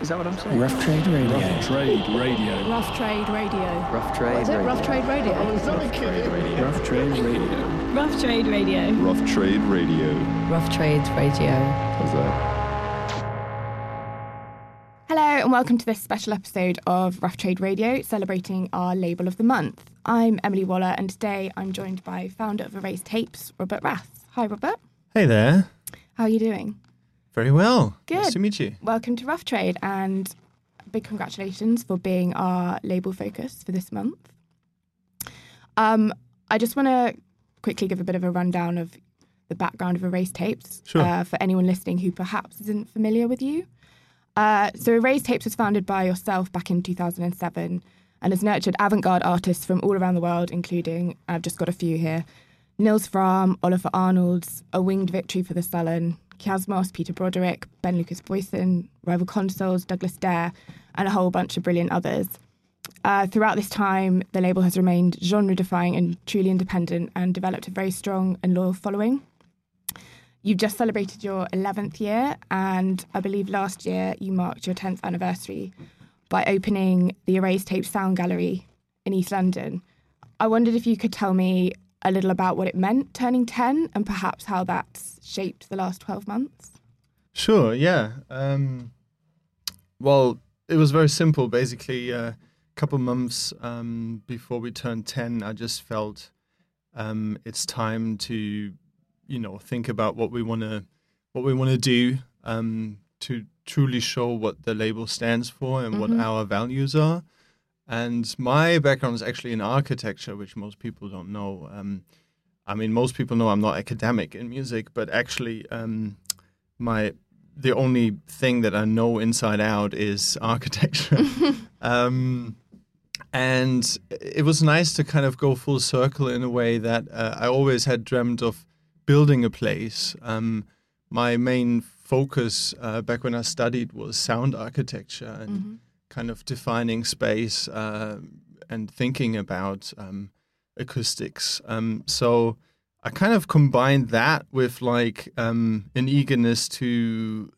Is that what I'm saying? Rough Trade Radio. Rough Trade Radio. Rough Trade Radio. Rough Trade What is it? Rough Trade Radio. Oh, rough Trade Radio. Rough Trade Radio. Rough Trade Radio. Rough Trade Radio. Rough Trade Radio. How's that? Hello and welcome to this special episode of Rough Trade Radio, celebrating our label of the month. I'm Emily Waller, and today I'm joined by founder of Erased Tapes, Robert Rath. Hi, Robert. Hey there. How are you doing? Very well. Good. Nice to meet you. Welcome to Rough Trade, and big congratulations for being our label focus for this month. Um, I just want to quickly give a bit of a rundown of the background of Erased Tapes Sure. uh, for anyone listening who perhaps isn't familiar with you. Uh, so, Erased Tapes was founded by yourself back in 2007 and has nurtured avant garde artists from all around the world, including, I've just got a few here Nils Frahm, Ólafur Arnalds, A Winged Victory for the Sullen, Kiasmos, Peter Broderick, Ben Lukas Boysen, Rival Consoles, Douglas Dare, and a whole bunch of brilliant others. Uh, throughout this time, the label has remained genre defying and truly independent and developed a very strong and loyal following. You've just celebrated your 11th year, and I believe last year you marked your 10th anniversary by opening the Erased Tape Sound Gallery in East London. I wondered if you could tell me a little about what it meant turning 10 and perhaps how that's shaped the last 12 months. Sure, yeah. Um, well, it was very simple. Basically, a uh, couple months um, before we turned 10, I just felt um, it's time to, you know, think about what we want to what we want to do um, to truly show what the label stands for and what Mhm. our values are. And my background is actually in architecture, which most people don't know. Um, I mean, most people know I'm not academic in music, but actually, um, my the only thing that I know inside out is architecture. um, and it was nice to kind of go full circle in a way that uh, I always had dreamt of building a place. Um, my main focus uh, back when I studied was sound architecture and Mm-hmm. Kind of defining space uh, and thinking about um, acoustics. Um, so I kind of combined that with like um, an eagerness to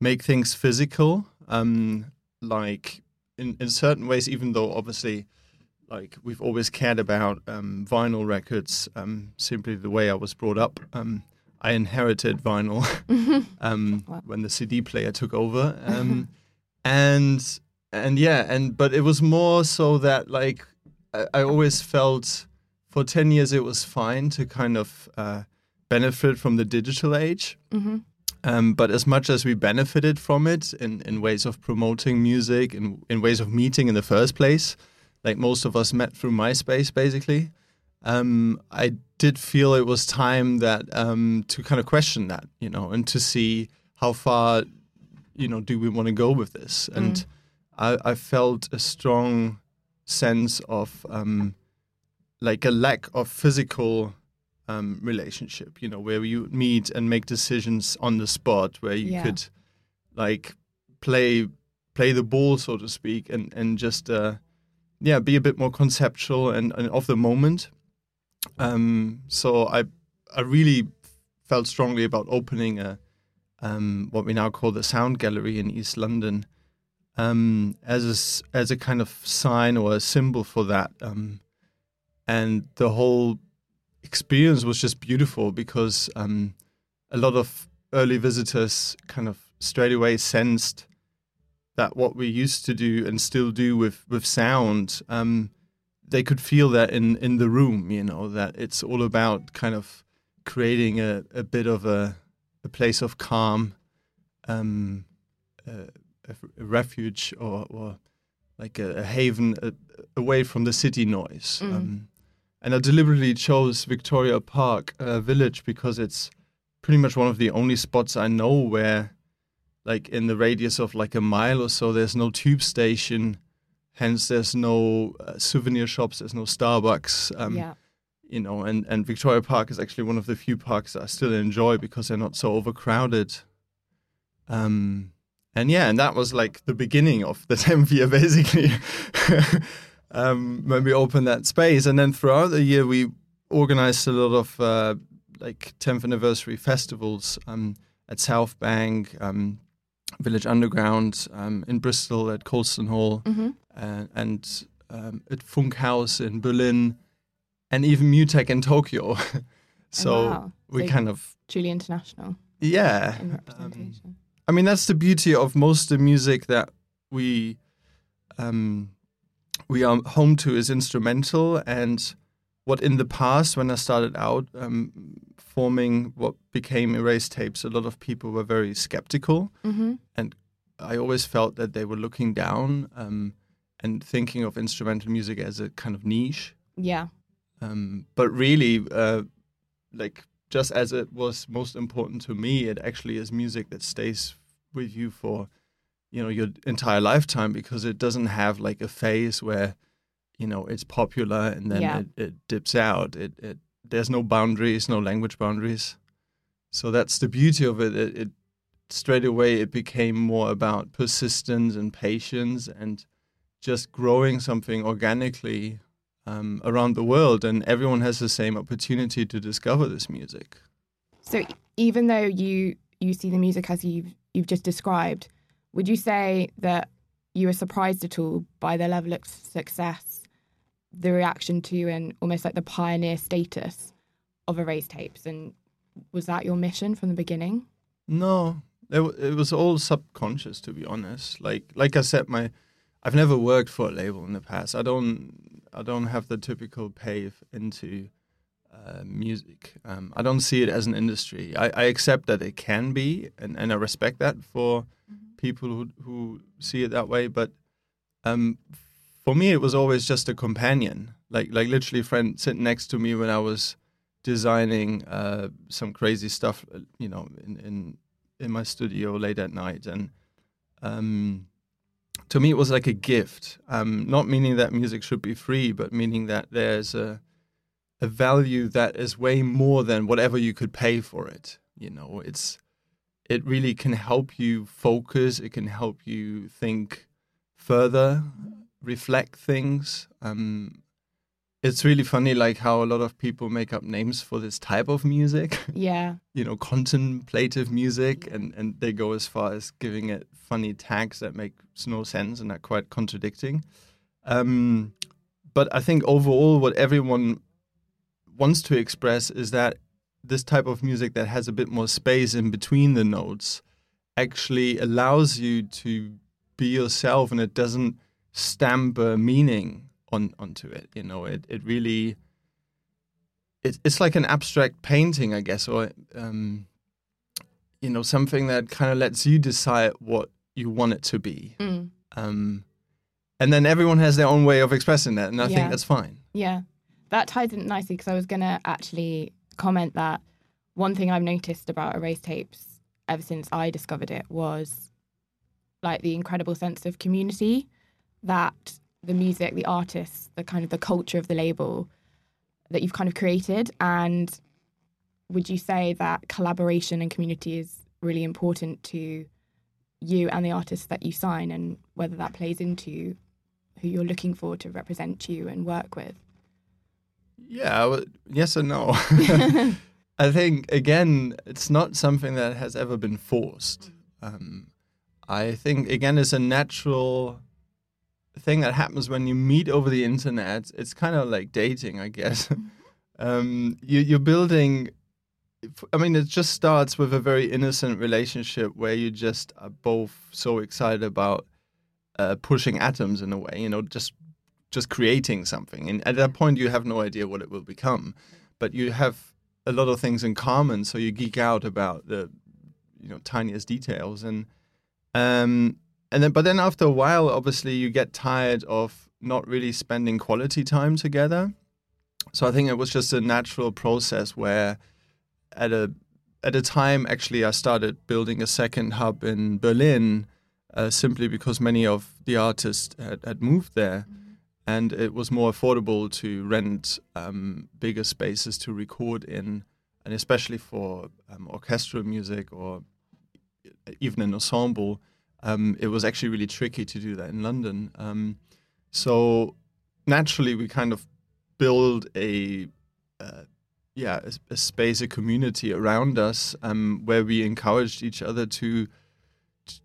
make things physical, um, like in, in certain ways, even though obviously like we've always cared about um, vinyl records, um, simply the way I was brought up. Um, I inherited vinyl um, Wow. when the CD player took over, um, and and yeah, and but it was more so that like I, I always felt for ten years it was fine to kind of uh, benefit from the digital age. hmm Um, but as much as we benefited from it in, in ways of promoting music and in ways of meeting in the first place, like most of us met through MySpace basically, um, I did feel it was time that um, to kind of question that, you know, and to see how far, you know, do we want to go with this? And I, I felt a strong sense of um, like a lack of physical um, relationship, you know, where you meet and make decisions on the spot, where you Yeah. could like play play the ball, so to speak, and and just uh, yeah, be a bit more conceptual and, and of the moment. Um, so I I really felt strongly about opening a um, what we now call the Sound Gallery in East London um, as a, as a kind of sign or a symbol for that. Um, and the whole experience was just beautiful because um, a lot of early visitors kind of straight away sensed that what we used to do and still do with with sound, um, they could feel that in in the room. You know that it's all about kind of creating a, a bit of a a place of calm, um, a, a refuge or, or like a, a haven a, away from the city noise. Mm. Um, and I deliberately chose Victoria Park uh, Village because it's pretty much one of the only spots I know where, like in the radius of like a mile or so, there's no tube station. Hence, there's no uh, souvenir shops. There's no Starbucks. Um, yeah. you know, and, and Victoria Park is actually one of the few parks that I still enjoy because they're not so overcrowded. Um, and yeah, and that was like the beginning of the 10th year, basically, um, when we opened that space. And then throughout the year, we organized a lot of uh, like 10th anniversary festivals um, at South Bank, um, Village Underground, um, in Bristol at Colston Hall, hmm and, and um, at Funkhaus in Berlin, and even MUTEK in Tokyo. so Oh, wow. we So- kind of Truly international yeah. in representation. I mean, that's the beauty of most of the music that we um, we are home to is instrumental. And what in the past, when I started out um, forming what became Erased Tapes, a lot of people were very skeptical. hmm I always felt that they were looking down um, and thinking of instrumental music as a kind of niche. Yeah. Um, but really, uh, like just as it was most important to me, it actually is music that stays with you for you know your entire lifetime because it doesn't have like a phase where you know it's popular and then Yeah. it, it dips out. It, it there's no boundaries, no language boundaries. So that's the beauty of it. It, it straight away it became more about persistence and patience and just growing something organically um, around the world, and everyone has the same opportunity to discover this music. So even though you you see the music as you've you've just described, would you say that you were surprised at all by the level of success, the reaction to, and almost like the pioneer status of Erased Tapes? And was that your mission from the beginning? No, it, it was all subconscious, to be honest. Like like I said, my I've never worked for a label in the past. I don't I don't have the typical pave into uh, music. Um, I don't see it as an industry. I, I accept that it can be, and, and I respect that for people who who see it that way. But um, for me, it was always just a companion, like like literally a friend sitting next to me when I was designing uh, some crazy stuff, uh, you know, in, in in my studio late at night, and um, to me it was like a gift. Um, not meaning that music should be free, but meaning that there's a a value that is way more than whatever you could pay for it. You know, it's it really can help you focus. It can help you think further, reflect things. Um, it's really funny, like how a lot of people make up names for this type of music. Yeah. you know, contemplative music, and and they go as far as giving it funny tags that make no sense and are quite contradicting. Um, but I think overall, what everyone wants to express is that this type of music that has a bit more space in between the notes actually allows you to be yourself and it doesn't stamp a meaning on onto it you know it it really it, it's like an abstract painting i guess or um you know something that kind of lets you decide what you want it to be Mm. um and then everyone has their own way of expressing that and i Yeah. think that's fine Yeah, that ties in nicely because I was going to actually comment that one thing I've noticed about Erased Tapes ever since I discovered it was like the incredible sense of community that the music, the artists, the kind of the culture of the label that you've kind of created. And would you say that collaboration and community is really important to you and the artists that you sign, and whether that plays into who you're looking for to represent you and work with? Yeah, would- yes and no. I think again, it's not something that has ever been forced. Um, I think again, it's a natural thing that happens when you meet over the internet. It's kind of like dating, I guess. um, you, you're building. I mean, it just starts with a very innocent relationship where you just are both so excited about uh, pushing atoms in a way. You know, just just creating something. And at that point, you have no idea what it will become, but you have a lot of things in common. So you geek out about the, you know, tiniest details. And um, and then, but then after a while, obviously, you get tired of not really spending quality time together. So I think it was just a natural process where, at a at a time, actually, I started building a second hub in Berlin, uh, simply because many of the artists had, had moved there. And it was more affordable to rent um, bigger spaces to record in, and especially for um, orchestral music or even an ensemble, um, it was actually really tricky to do that in London. Um, so naturally, we kind of build a uh, yeah a, a space, a community around us um, where we encouraged each other to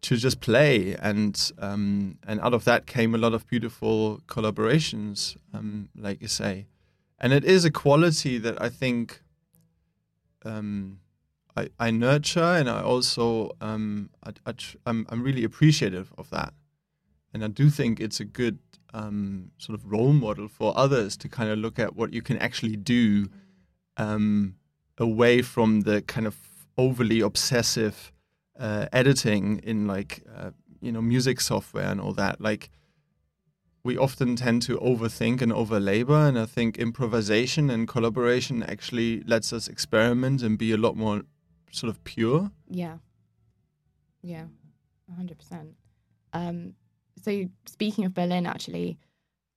to just play, and um, and out of that came a lot of beautiful collaborations, um, like you say, and it is a quality that I think um, I, I nurture, and I also um, I, I tr- I'm I'm really appreciative of that, and I do think it's a good um, sort of role model for others to kind of look at what you can actually do um, away from the kind of overly obsessive uh, editing in like uh, you know music software and all that. Like we often tend to overthink and overlabor, and I think improvisation and collaboration actually lets us experiment and be a lot more sort of pure. Yeah. Yeah. 100%. Um, so, speaking of Berlin, actually,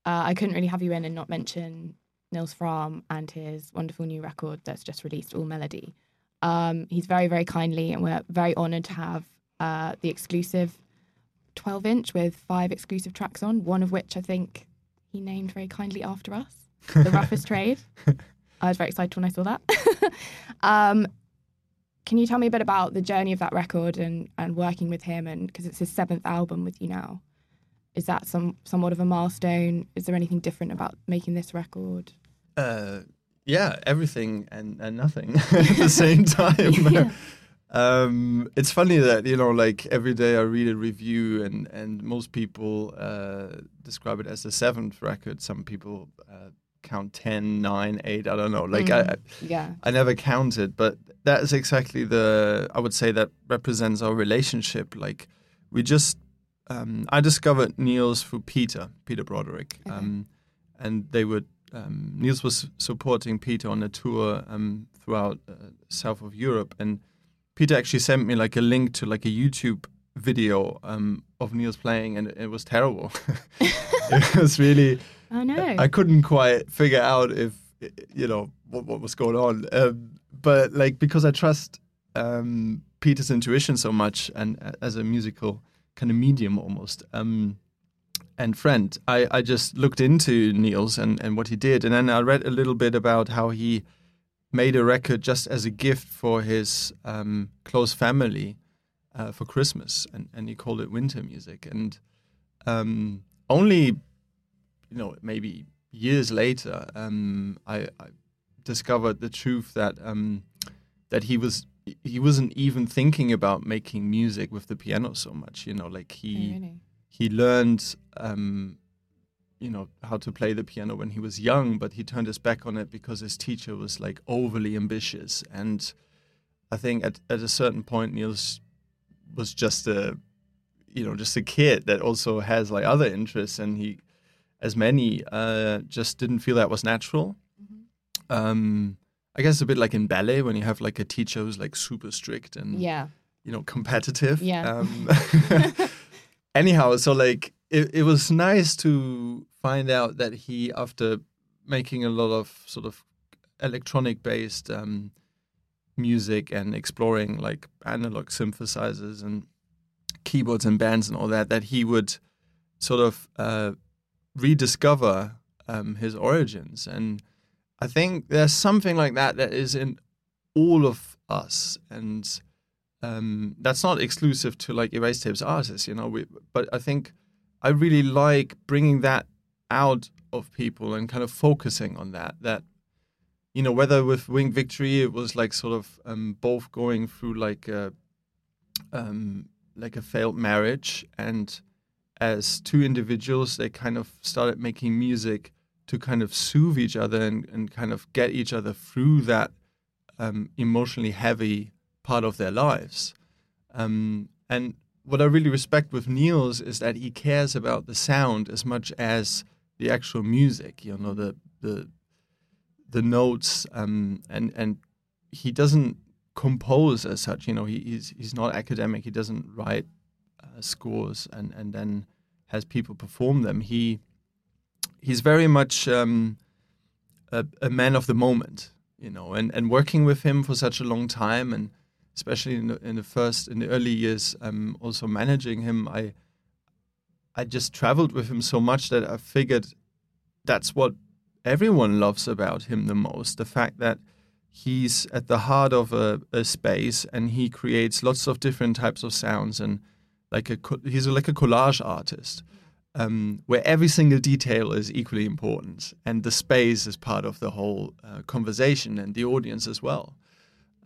uh, I couldn't really have you in and not mention Nils Frahm and his wonderful new record that's just released, All Melody. Um, he's very, very kindly, and we're very honoured to have uh, the exclusive 12 inch with five exclusive tracks on, one of which I think he named very kindly after us The Roughest Trade. I was very excited when I saw that. um, can you tell me a bit about the journey of that record and, and working with him? And because it's his seventh album with you now, is that some somewhat of a milestone? Is there anything different about making this record? Uh, yeah, everything and, and nothing at the same time. um, it's funny that you know, like every day I read a review, and and most people uh, describe it as the seventh record. Some people uh, count 10, 9, 8, I don't know. Like Mm. I, Yeah. I never counted, but that is exactly the I would say that represents our relationship. Like we just um, I discovered Nils through Peter, Peter Broderick, Okay. um, and they would um, Nils was supporting Peter on a tour um, throughout uh, south of Europe, and Peter actually sent me like a link to like a YouTube video um, of Nils playing, and it was terrible. it was really. I know. I couldn't quite figure out if you know what, what was going on. Um, but like because I trust um, Peter's intuition so much, and uh, as a musical kind of medium almost, um, and friend, I, I just looked into Nils and, and what he did, and then I read a little bit about how he made a record just as a gift for his um, close family uh, for Christmas, and, and he called it winter music, and um, only you know, maybe years later, um, I, I discovered the truth that um, that he was he wasn't even thinking about making music with the piano so much. You know, like Oh, he really? he learned um, you know how to play the piano when he was young, but he turned his back on it because his teacher was like overly ambitious. And I think at at a certain point, Nils was just a you know just a kid that also has like other interests, and he as many uh, just didn't feel that was natural. Um, I guess a bit like in ballet when you have like a teacher who's like super strict and Yeah. you know competitive. Yeah. Um, anyhow, so like it, it was nice to find out that he, after making a lot of sort of electronic based um, music and exploring like analog synthesizers and keyboards and bands and all that, that he would sort of uh, rediscover um, his origins. And I think there's something like that that is in all of us. And um, that's not exclusive to like Erased Tapes artists, you know. We, but I think I really like bringing that out of people and kind of focusing on that. That you know, whether with Wing Victory, it was like sort of um, both going through like a um, like a failed marriage, and as two individuals, they kind of started making music to kind of soothe each other and, and kind of get each other through that um, emotionally heavy part of their lives. Um, and what I really respect with Nils is that he cares about the sound as much as the actual music. You know, the the the notes, um, and and he doesn't compose as such. You know, he, he's he's not academic. He doesn't write scores and and then has people perform them. He he's very much um, a, a man of the moment. You know, and and working with him for such a long time and especially in the, in the first in the early years um, also managing him i i just traveled with him so much that i figured that's what everyone loves about him the most the fact that he's at the heart of a, a space and he creates lots of different types of sounds and like a he's like a collage artist, um, where every single detail is equally important, and the space is part of the whole uh, conversation and the audience as well.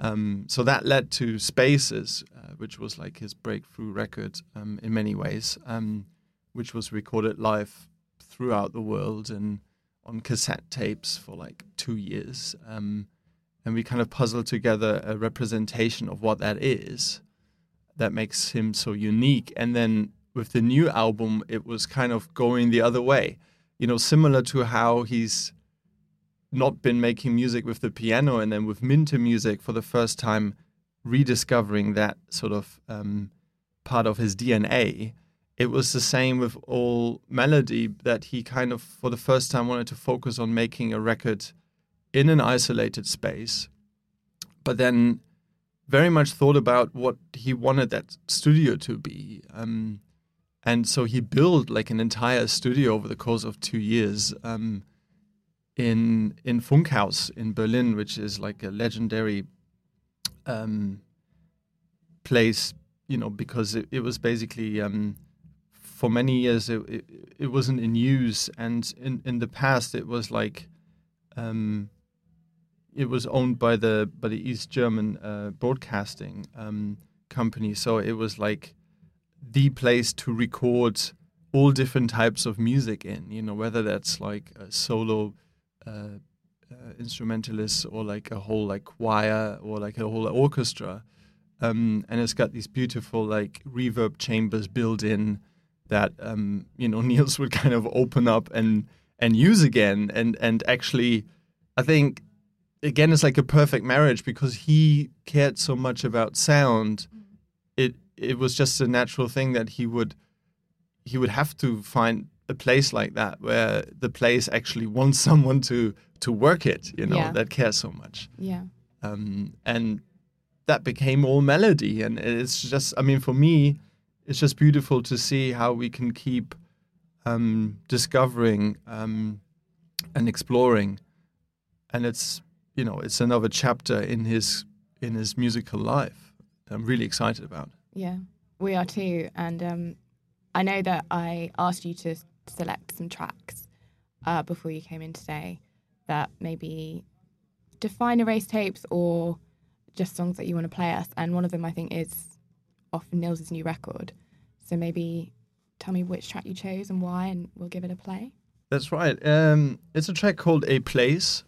Um, so that led to Spaces, uh, which was like his breakthrough record um, in many ways, um, which was recorded live throughout the world and on cassette tapes for like two years. Um, and we kind of puzzled together a representation of what that is that makes him so unique. And then with the new album, it was kind of going the other way, you know, similar to how he's not been making music with the piano and then with Winter music for the first time, rediscovering that sort of um, part of his DNA. It was the same with all melody that he kind of, for the first time, wanted to focus on making a record in an isolated space, but then very much thought about what he wanted that studio to be. Um, and so he built like an entire studio over the course of two years. Um, in in Funkhaus in Berlin, which is like a legendary um, place, you know, because it, it was basically um, for many years it, it, it wasn't in use, and in in the past it was like um, it was owned by the by the East German uh, broadcasting um, company, so it was like the place to record all different types of music in, you know, whether that's like a solo uh, uh, or like a whole like choir or like a whole orchestra. Um, and it's got these beautiful like reverb chambers built in that um, you know Nils would kind of open up and and use again and and actually I think again it's like a perfect marriage because he cared so much about sound it it was just a natural thing that he would he would have to find a place like that where the place actually wants someone to to work it, you know, Yeah. that cares so much. Yeah. Um, and that became all melody, and it's just, I mean, for me, it's just beautiful to see how we can keep um, discovering um, and exploring, and it's you know, it's another chapter in his in his musical life. I'm really excited about. Yeah, we are too. And um, I know that I asked you to select some tracks uh, before you came in today that maybe define Erased Tapes or just songs that you want to play us. And one of them, I think, is off Nils' new record. So maybe tell me which track you chose and why, and we'll give it a play. That's right. Um, it's a track called A Place.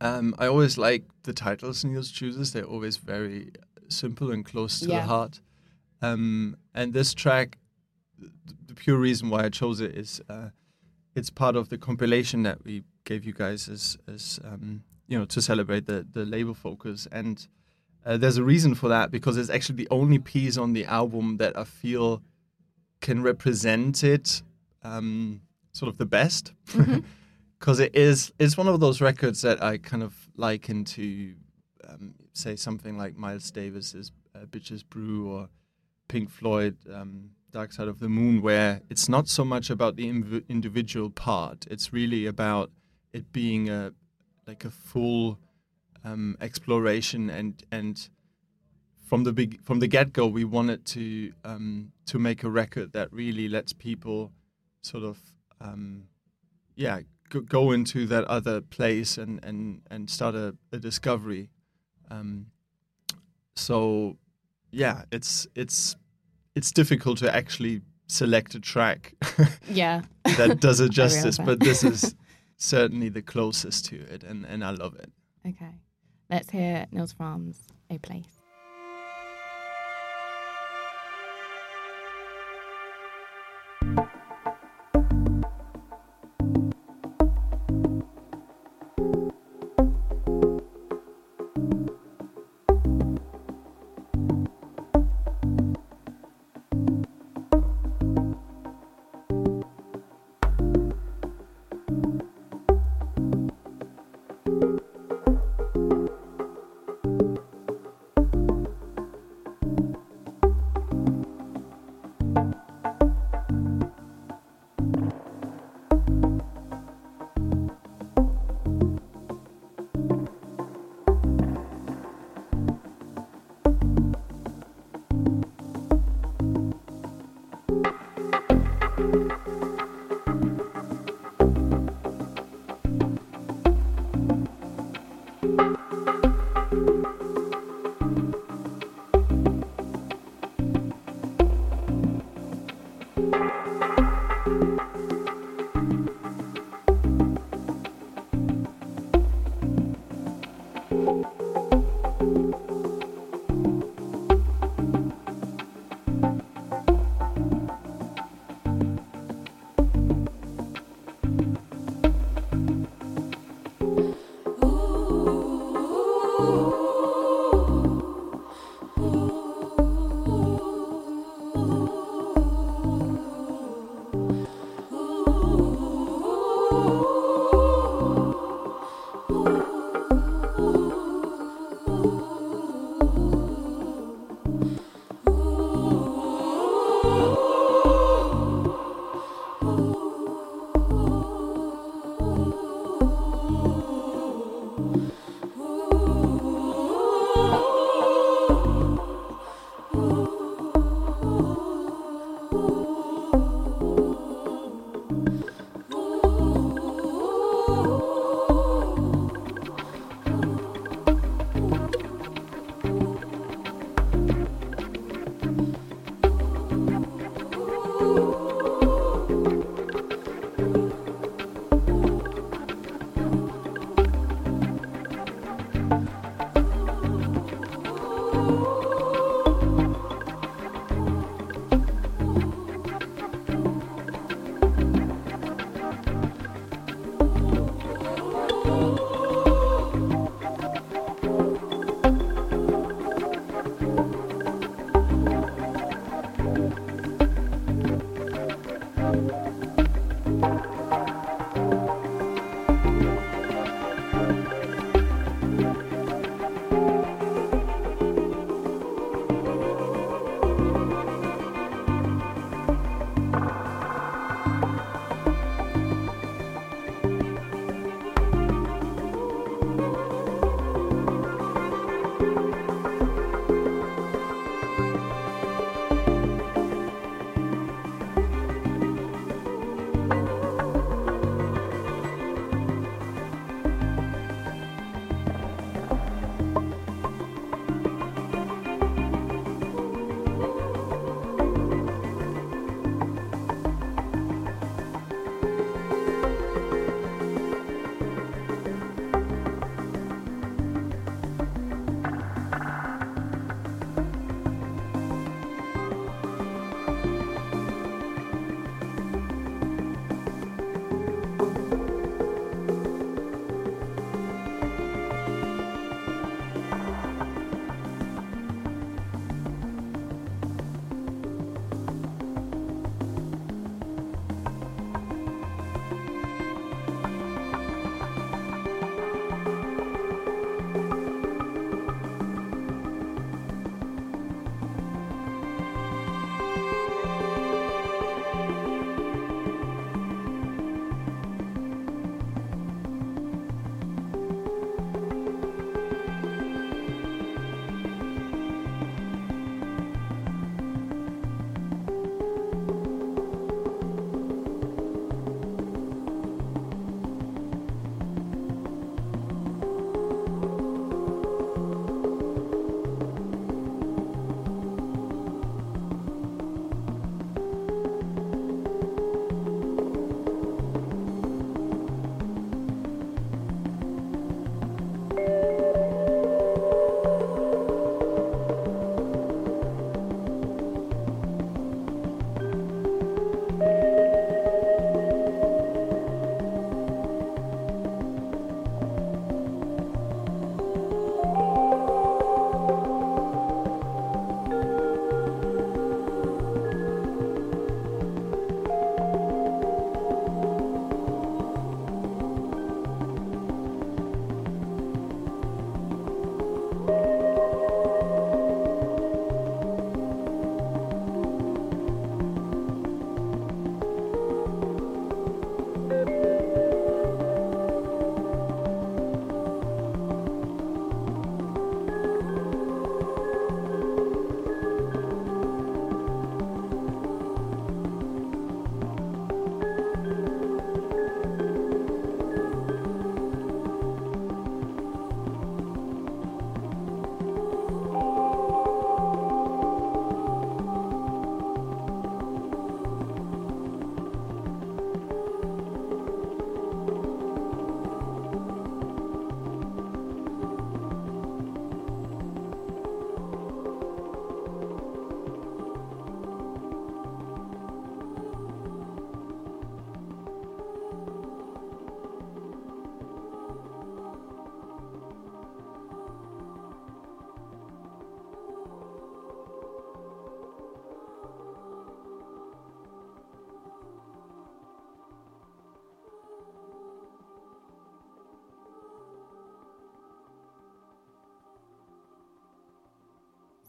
Um, I always like the titles Nils chooses. They're always very simple and close to Yeah. the heart. Um, and this track, th- the pure reason why I chose it is uh, it's part of the compilation that we gave you guys as, as um, you know, to celebrate the, the label focus. And uh, there's a reason for that because it's actually the only piece on the album that I feel can represent it um, sort of the best. Because it is, it's one of those records that I kind of liken to, um, say, something like Miles Davis's uh, Bitches Brew or Pink Floyd, um, Dark Side of the Moon, where it's not so much about the inv- individual part. It's really about it being a like a full um, exploration and and from the big from the get go, we wanted to um, to make a record that really lets people sort of um, yeah go, into that other place and and and start a, a discovery. Um, so yeah, it's it's it's difficult to actually select a track Yeah. that does it justice, but this is certainly the closest to it, and and I love it. Okay. Let's hear Nils Frahm's A Place.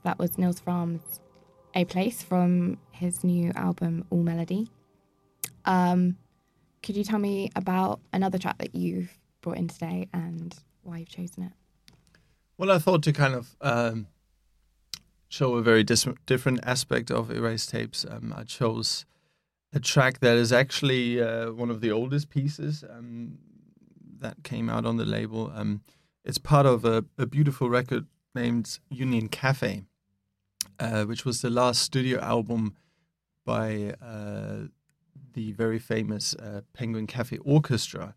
That was Nils Frahm's A Place from his new album All Melody. Um, could you tell me about another track that you've brought in today and why you've chosen it? Well, I thought to kind of um, show a very dis- different aspect of Erased Tapes, um, I chose a track that is actually uh, one of the oldest pieces um, that came out on the label. Um, it's part of a, a, beautiful record named Union Cafe, uh, which was the last studio album by uh, the very famous uh, Penguin Cafe Orchestra.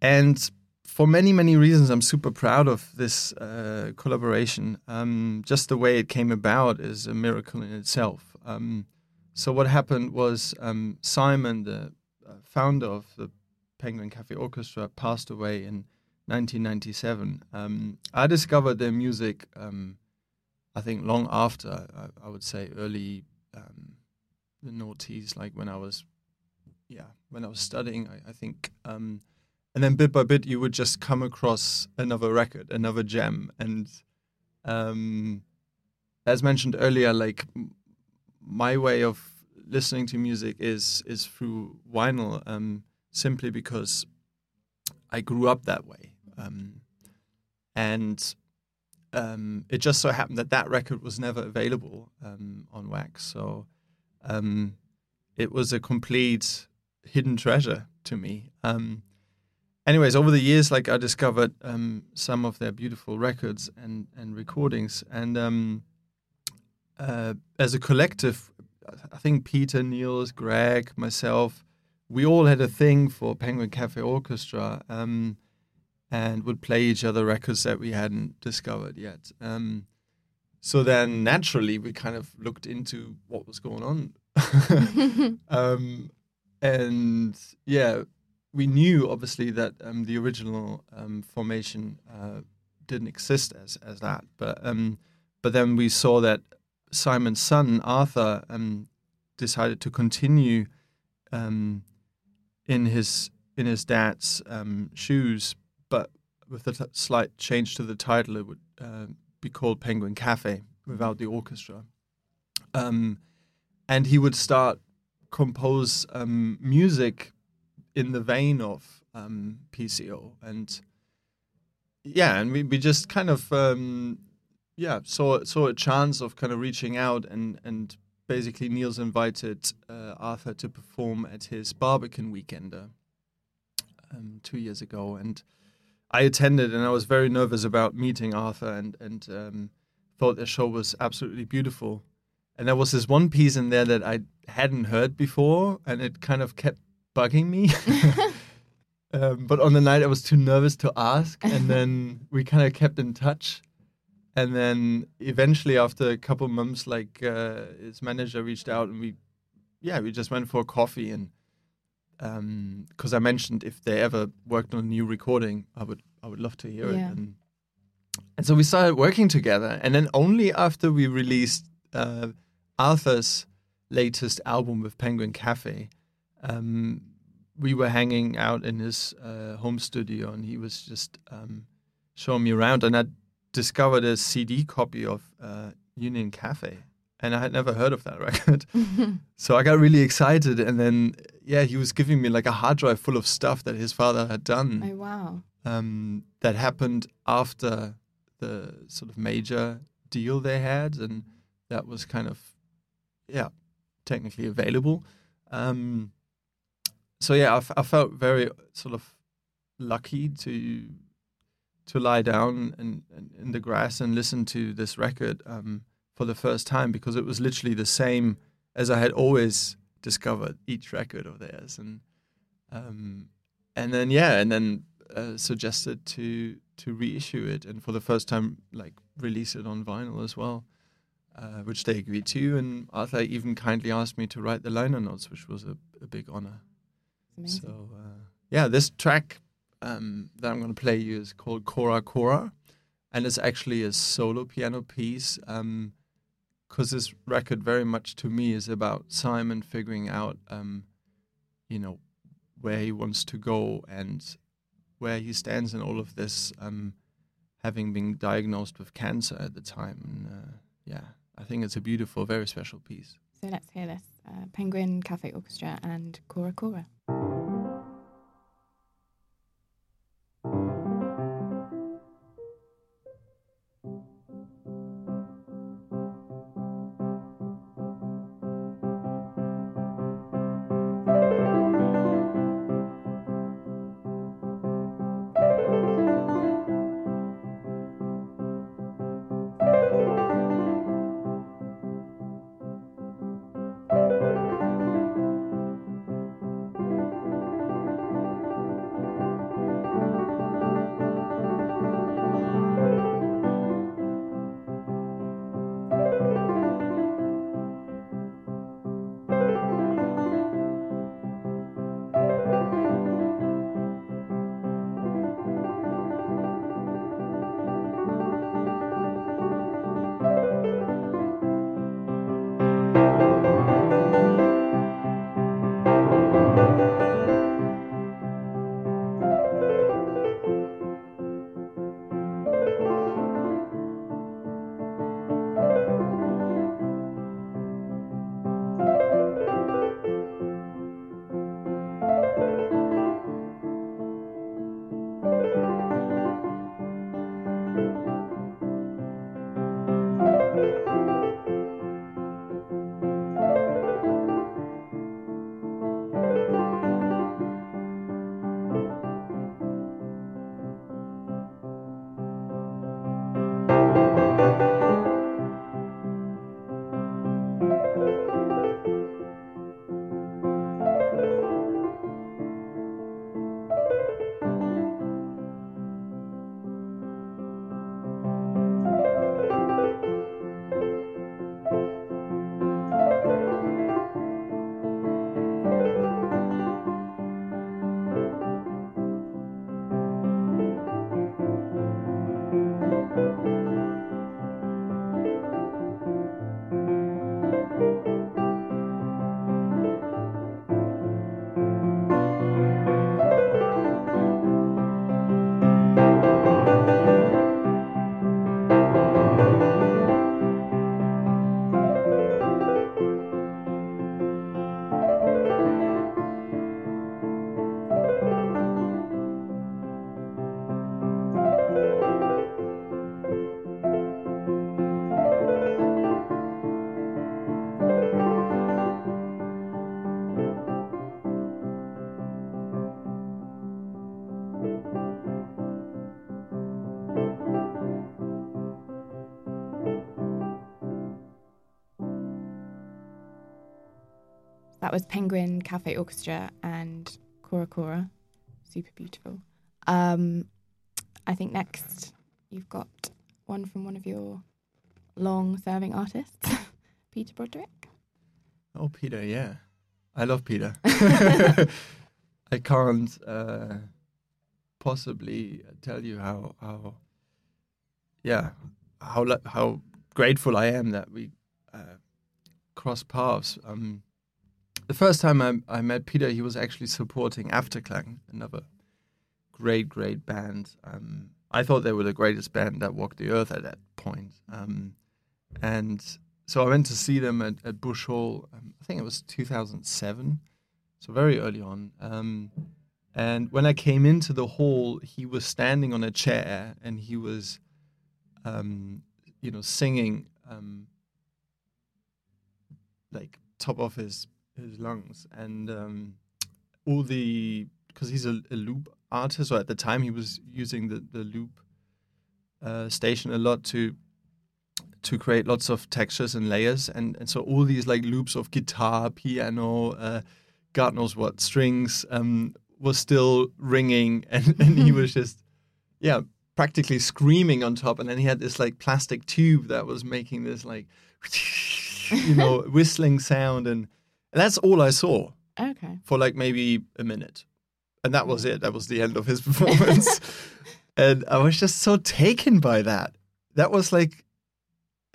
And for many, many reasons, I'm super proud of this uh, collaboration. Um, just the way it came about is a miracle in itself. Um, so, what happened was um, Simon, the uh, founder of the Penguin Cafe Orchestra, passed away in 1997. Um, I discovered their music, um, I think, long after, I, I would say early um, the noughties, like when I was, yeah, when I was studying, I, I think and then bit by bit you would just come across another record another gem. And um, as mentioned earlier like my way of listening to music is is through vinyl um, simply because I grew up that way. Um, and um, it just so happened that that record was never available um, on wax. So um, it was a complete hidden treasure to me. Um, anyways, over the years, like I discovered um, some of their beautiful records and and recordings, and um, uh, as a collective, I think Peter, Nils, Greg, myself, we all had a thing for Penguin Cafe Orchestra, um, and would play each other records that we hadn't discovered yet. Um, so then, naturally, we kind of looked into what was going on. um, and yeah, we knew obviously that um, the original um, formation uh, didn't exist as as that, but um, but then we saw that Simon's son Arthur um, decided to continue um, in his in his dad's um, shoes, with a t- slight change to the title, it would uh, be called Penguin Cafe without the orchestra, and he would start compose music in the vein of um, PCO, and yeah, and we, we just kind of um, yeah saw saw a chance of kind of reaching out and and basically Nils invited uh, Arthur to perform at his Barbican Weekender um, two years ago, and I attended, and I was very nervous about meeting Arthur, and and um, thought the show was absolutely beautiful. And there was this one piece in there that I hadn't heard before, and it kind of kept bugging me. um, but on the night, I was too nervous to ask, and then we kind of kept in touch. And then eventually, after a couple months, like uh, his manager reached out, and we, yeah, we just went for a coffee, and because um, I mentioned if they ever worked on a new recording, I would I would love to hear yeah. it. And, and so we started working together, and then only after we released uh, Arthur's latest album with Penguin Cafe, um, we were hanging out in his uh, home studio, and he was just um, showing me around. And I discovered a CD copy of uh, Union Cafe, and I had never heard of that record. so I got really excited, and then yeah, he was giving me like a hard drive full of stuff that his father had done. Oh wow! Um, that happened after the sort of major deal they had, and that was kind of yeah, technically available. Um, so yeah, I, f- I felt very sort of lucky to to lie down in, in, in the grass and listen to this record um, for the first time because it was literally the same as I had always discovered each record of theirs, and um, and then yeah, and then uh, suggested to to reissue it and for the first time like release it on vinyl as well. Uh, which they agreed to, and Arthur even kindly asked me to write the liner notes, which was a, a big honor. So uh, yeah, this track um, that I'm going to play you is called Cora Cora, and it's actually a solo piano piece. Because this record very much to me is about Simon figuring out, um, you know, where he wants to go and where he stands in all of this, um, having been diagnosed with cancer at the time. And uh, yeah, I think it's a beautiful, very special piece. So let's hear this uh, Penguin Cafe Orchestra and Cora Cora. That was Penguin Cafe Orchestra and Cora Cora. Super beautiful. Um, I think next you've got one from one of your long serving artists, Peter Broderick. Oh, Peter, yeah. I love Peter. I can't uh, possibly tell you how, how yeah, how, how grateful I am that we uh, crossed paths. Um, the first time I, I met Peter, he was actually supporting Efterklang, another great, great band. Um, I thought they were the greatest band that walked the earth at that point. Um, and so I went to see them at, at Bush Hall. Um, I think it was 2007, so very early on. Um, and when I came into the hall, he was standing on a chair and he was, um, you know, singing um, like top of his his lungs, and um, all the because he's a, a loop artist, or at the time he was using the the loop uh, station a lot to to create lots of textures and layers. And, and so all these like loops of guitar piano uh, god knows what strings um, was still ringing. And, and he was just yeah practically screaming on top. And then he had this like plastic tube that was making this like you know whistling sound. And, and that's all i saw Okay. for like maybe a minute. And that was it. That was the end of his performance. and I was just so taken by that. That was like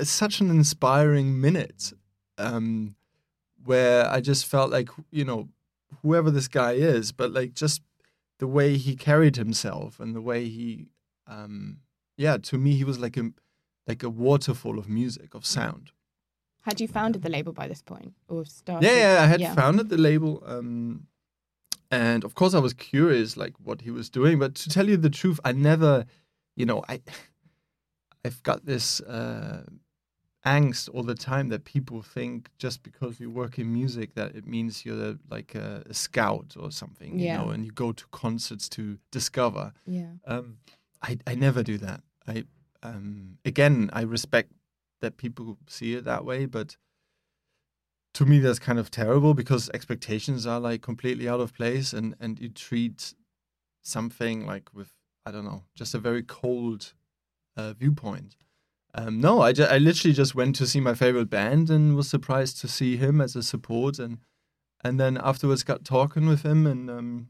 such an inspiring minute um, where I just felt like, you know, whoever this guy is, but like just the way he carried himself and the way he, um, yeah, to me he was like a like a waterfall of music of sound. Had you founded the label by this point or started? Yeah, yeah, I had Yeah. founded the label, um, and of course I was curious, like what he was doing. But to tell you the truth, I never, you know, I, I've got this uh, angst all the time that people think just because you work in music that it means you're like a, a scout or something, you know, and you go to concerts to discover. Yeah. Um, I I never do that. I um, again I respect that people see it that way, but to me that's kind of terrible because expectations are like completely out of place, and and you treat something like with I don't know just a very cold uh, viewpoint. Um, no, I, I literally just went to see my favorite band and was surprised to see him as a support and and then afterwards got talking with him and um,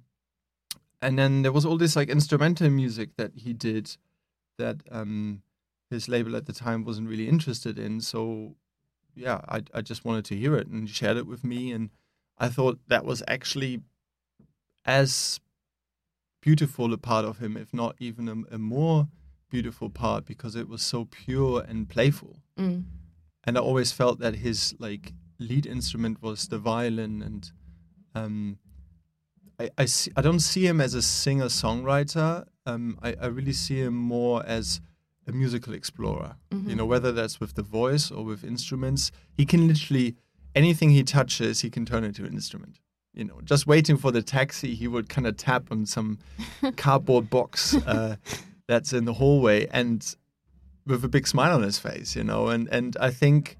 and then there was all this like instrumental music that he did that um, his label at the time wasn't really interested in. So yeah, I I just wanted to hear it and he shared it with me and I thought that was actually as beautiful a part of him, if not even a, a more beautiful part, because it was so pure and playful Mm. and I always felt that his like lead instrument was the violin, and um, I I, see, I don't see him as a singer songwriter. Um, I, I really see him more as a musical explorer. You know, whether that's with the voice or with instruments, he can literally anything he touches, he can turn into an instrument. You know, just waiting for the taxi, he would kind of tap on some cardboard box uh, that's in the hallway, and with a big smile on his face, you know. And and I think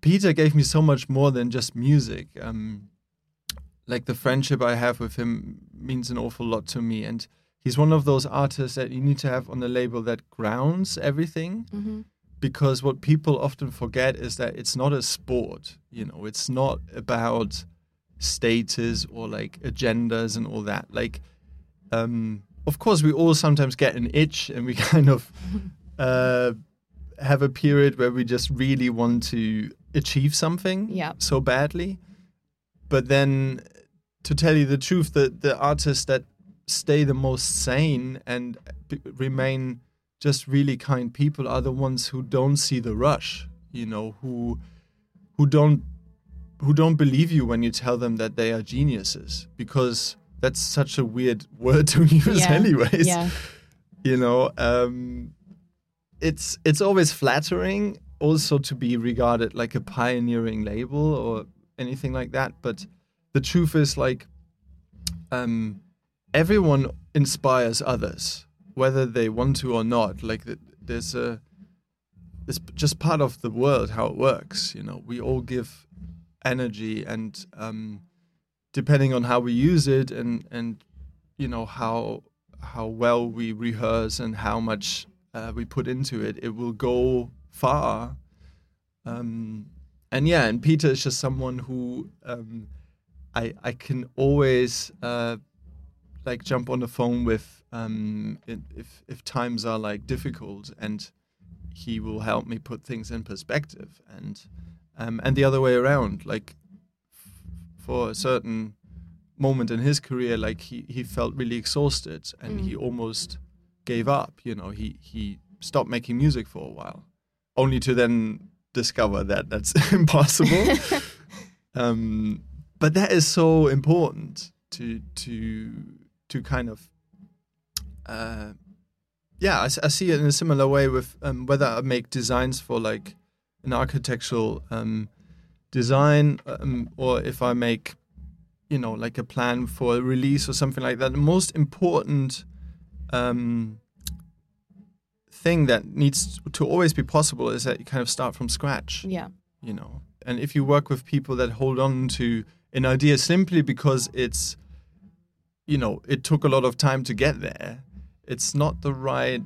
Peter gave me so much more than just music. Um, like the friendship I have with him means an awful lot to me, and he's one of those artists that you need to have on the label that grounds everything. Mm-hmm. Because what people often forget is that it's not a sport. You know, it's not about status or like agendas and all that. Like, um, of course, we all sometimes get an itch, and we kind of uh, have a period where we just really want to achieve something Yeah. so badly. But then, to tell you the truth, the the artists that stay the most sane and b- remain just really kind people are the ones who don't see the rush. You know, who who don't who don't believe you when you tell them that they are geniuses because that's such a weird word to use Yeah. anyways Yeah. you know um it's it's always flattering also to be regarded like a pioneering label or anything like that but the truth is like um everyone inspires others whether they want to or not like there's a it's just part of the world how it works you know we all give energy and um depending on how we use it and and you know how how well we rehearse and how much uh, we put into it, it will go far. Um, and yeah, and Peter is just someone who um, I I can always uh, like jump on the phone with um, if if times are like difficult, and he will help me put things in perspective, and um, and the other way around, like for a certain moment in his career, like he, he felt really exhausted and he almost gave up. You know, he he stopped making music for a while, only to then discover that that's impossible. um, but that is so important to to to kind of. Uh, yeah, I see it in a similar way with um, whether I make designs for like an architectural um, design um, or if I make you know like a plan for a release or something like that the most important um, thing that needs to always be possible is that you kind of start from scratch Yeah. you know and if you work with people that hold on to an idea simply because it's you know it took a lot of time to get there it's not the right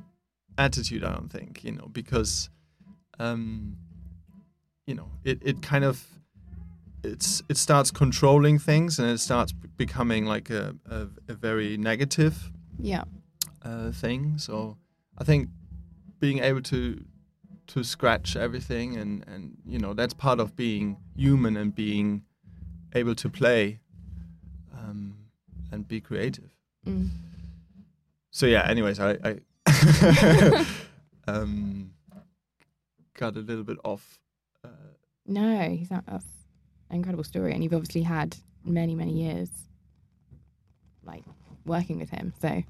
attitude i don't think you know because um you know it, it kind of it's it starts controlling things and it starts becoming like a, a, a very negative Yeah. uh, thing. So I think being able to to scratch everything and and you know that's part of being human and being able to play and be creative. Mm. So yeah. Anyways, I I, um, got a little bit off. Uh, No, he's not. That's an incredible story, and you've obviously had many, many years, like working with him. So,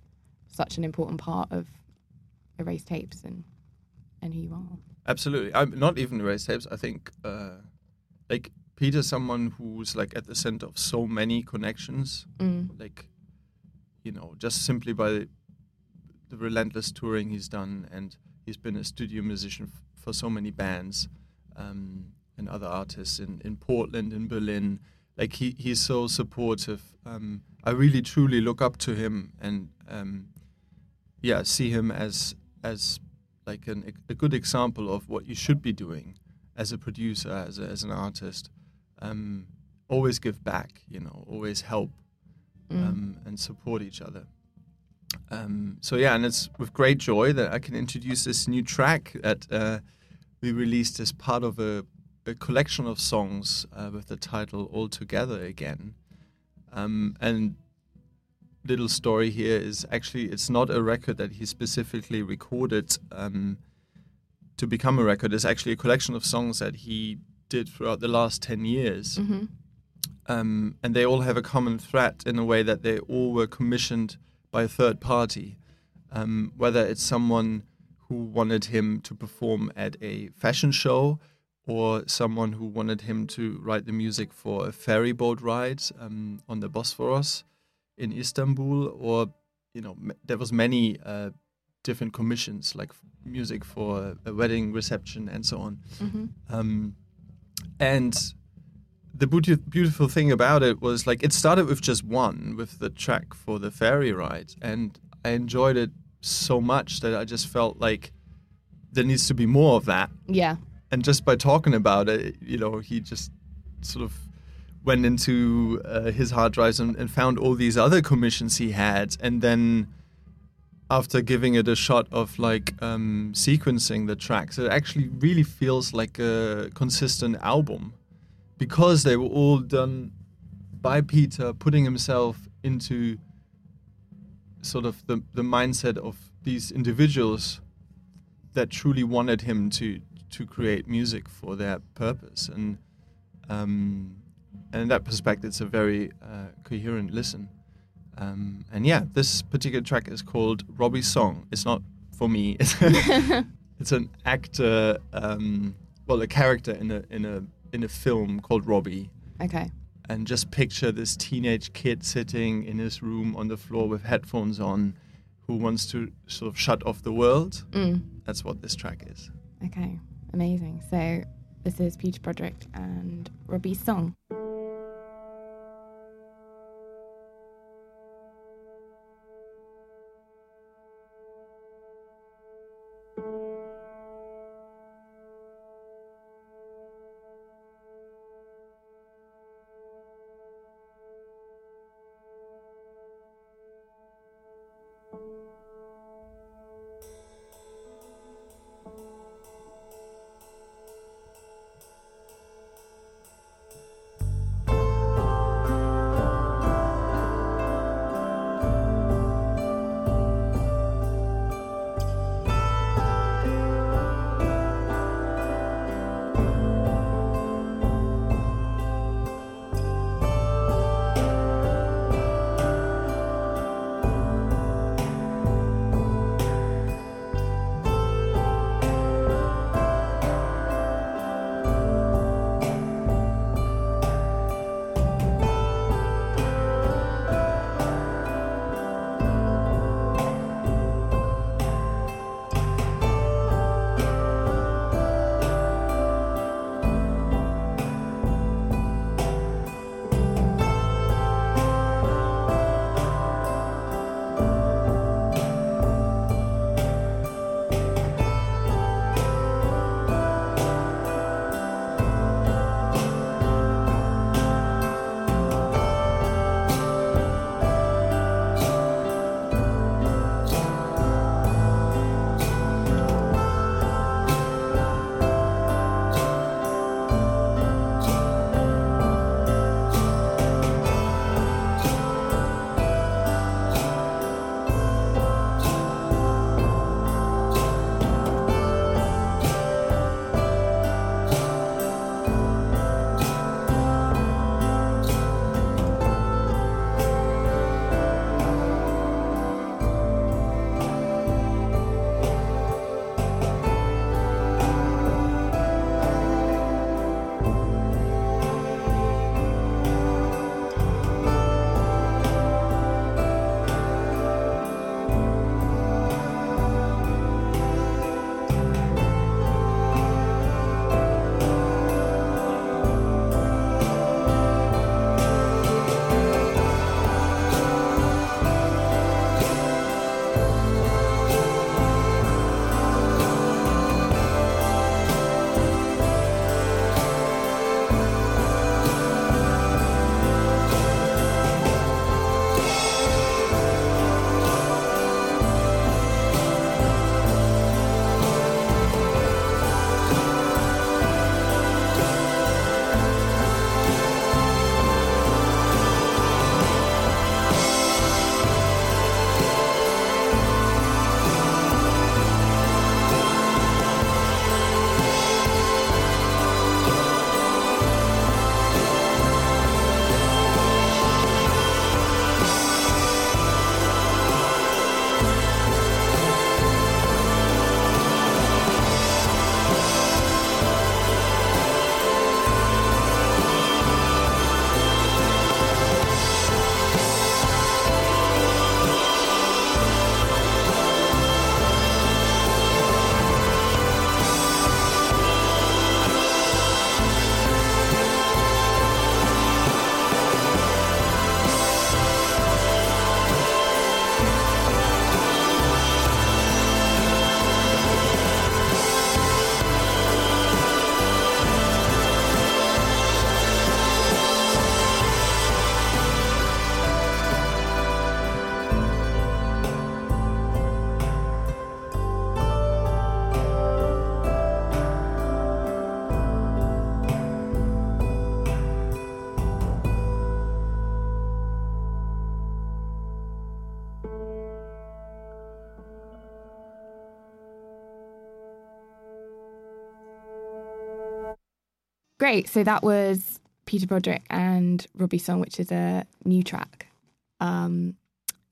such an important part of erased tapes and and who you are. Absolutely. I'm not even race tapes. I think uh, like Peter's someone who's like at the center of so many connections. Mm. Like, you know, just simply by the, the relentless touring he's done, and he's been a studio musician f- for so many bands um, and other artists in, in Portland, in Berlin. Like he, he's so supportive. Um, I really truly look up to him and um, yeah, see him as as like an, a good example of what you should be doing as a producer, as, a, as an artist. Um, always give back, you know, always help Mm. um, and support each other. Um, so yeah, and it's with great joy that I can introduce this new track that uh, we released as part of a, a collection of songs uh, with the title "All Together Again." Um, and little story here is actually it's not a record that he specifically recorded um, to become a record. It's actually a collection of songs that he did throughout the last ten years hmm um, and they all have a common threat in a way that they all were commissioned by a third party. Um, whether it's someone who wanted him to perform at a fashion show, or someone who wanted him to write the music for a ferry boat ride um, on the Bosphorus in Istanbul, or you know, m- there was many uh, different commissions, like music for a wedding reception and so on. hmm Um, and the beautiful thing about it was like it started with just one, with the track for the ferry ride, and I enjoyed it so much that I just felt like there needs to be more of that. Yeah. And just by talking about it, you know, he just sort of went into uh, his hard drives and, and found all these other commissions he had, and then after giving it a shot of like um, sequencing the tracks, it actually really feels like a consistent album. Because they were all done by Peter, putting himself into sort of the, the mindset of these individuals that truly wanted him to to create music for their purpose. And um, and in that perspective it's a very uh, coherent listen um, and yeah this particular track is called Robbie's Song it's not for me it's, it's an actor um, well a character in a in a in a film called Robbie Okay. and just picture this teenage kid sitting in his room on the floor with headphones on who wants to sort of shut off the world Mm. that's what this track is Okay. Amazing. So this is Peter Broderick and Robbie's song. Great. So that was Peter Broderick and Robbie Song, which is a new track. Um,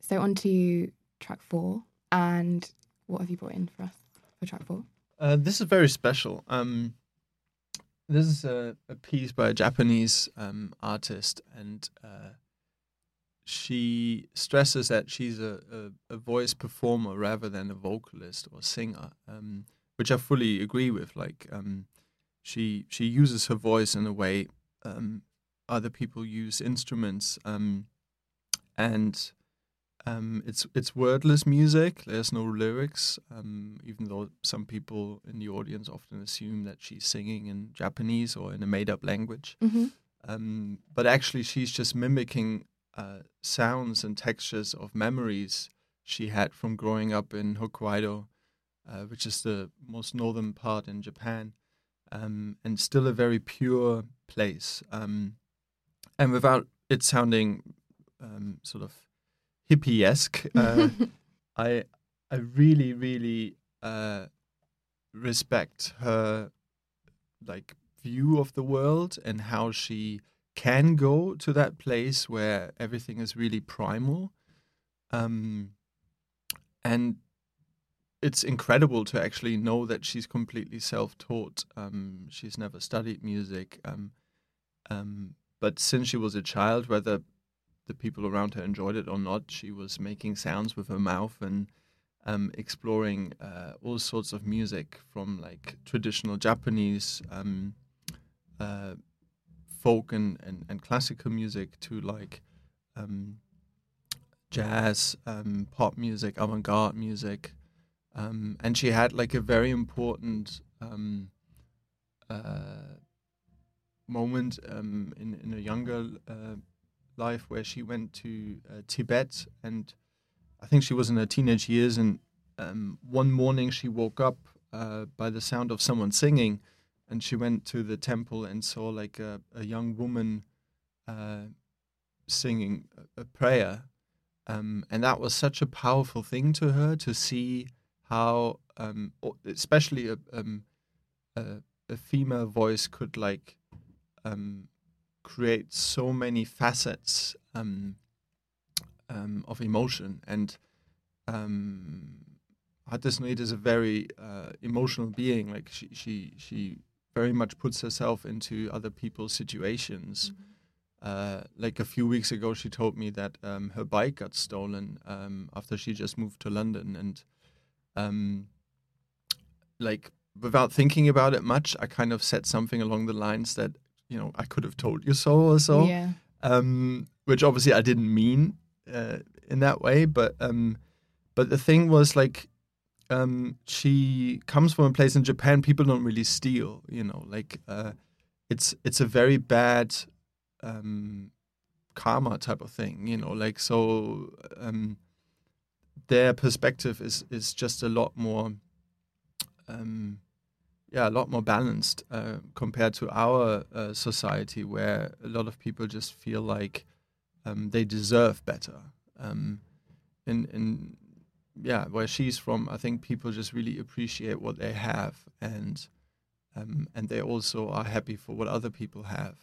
so on to track four. And what have you brought in for us for track four? Uh, this is very special. Um, this is a, a piece by a Japanese um, artist, and uh, she stresses that she's a, a, a, voice performer rather than a vocalist or singer, um, which I fully agree with. Like, um, she she uses her voice in a way um, other people use instruments, um, and um, it's it's wordless music. There's no lyrics, um, even though some people in the audience often assume that she's singing in Japanese or in a made-up language. Mm-hmm. Um, but actually, she's just mimicking uh, sounds and textures of memories she had from growing up in Hokkaido, uh, which is the most northern part in Japan, um, and still a very pure place. Um, and without it sounding um, sort of hippie-esque. Uh, I I really really uh, respect her like view of the world and how she can go to that place where everything is really primal. Um, and it's incredible to actually know that she's completely self-taught. Um, she's never studied music. Um, um, but since she was a child, whether the people around her enjoyed it or not, she was making sounds with her mouth and um, exploring uh, all sorts of music from like traditional Japanese um, uh, folk and, and, and, classical music to like um, jazz, pop music, avant garde music. Um, and she had like a very important um, uh, moment in, in a younger uh, life where she went to uh, Tibet. And I think she was in her teenage years and um, one morning she woke up uh, by the sound of someone singing and she went to the temple and saw like a, a young woman uh, singing a, a prayer. Um, and that was such a powerful thing to her to see how um, especially a, um, a, a female voice could like um, create so many facets um, um, of emotion. And um, Hatis Noit is a very uh, emotional being. Like she, she, she very much puts herself into other people's situations. Mm-hmm. Uh, like a few weeks ago, she told me that um, her bike got stolen um, after she just moved to London, and um, like without thinking about it much, I kind of said something along the lines that you know, I could have told you so or so. Yeah. Um, which obviously I didn't mean uh, in that way, but um, but the thing was like, um, she comes from a place in Japan. People don't really steal, you know, like uh, it's it's a very bad um, karma type of thing, you know, like so. Um, their perspective is is just a lot more um, yeah, a lot more balanced uh, compared to our uh, society, where a lot of people just feel like um, they deserve better. Um, in in yeah, where she's from, I think people just really appreciate what they have, and um, and they also are happy for what other people have.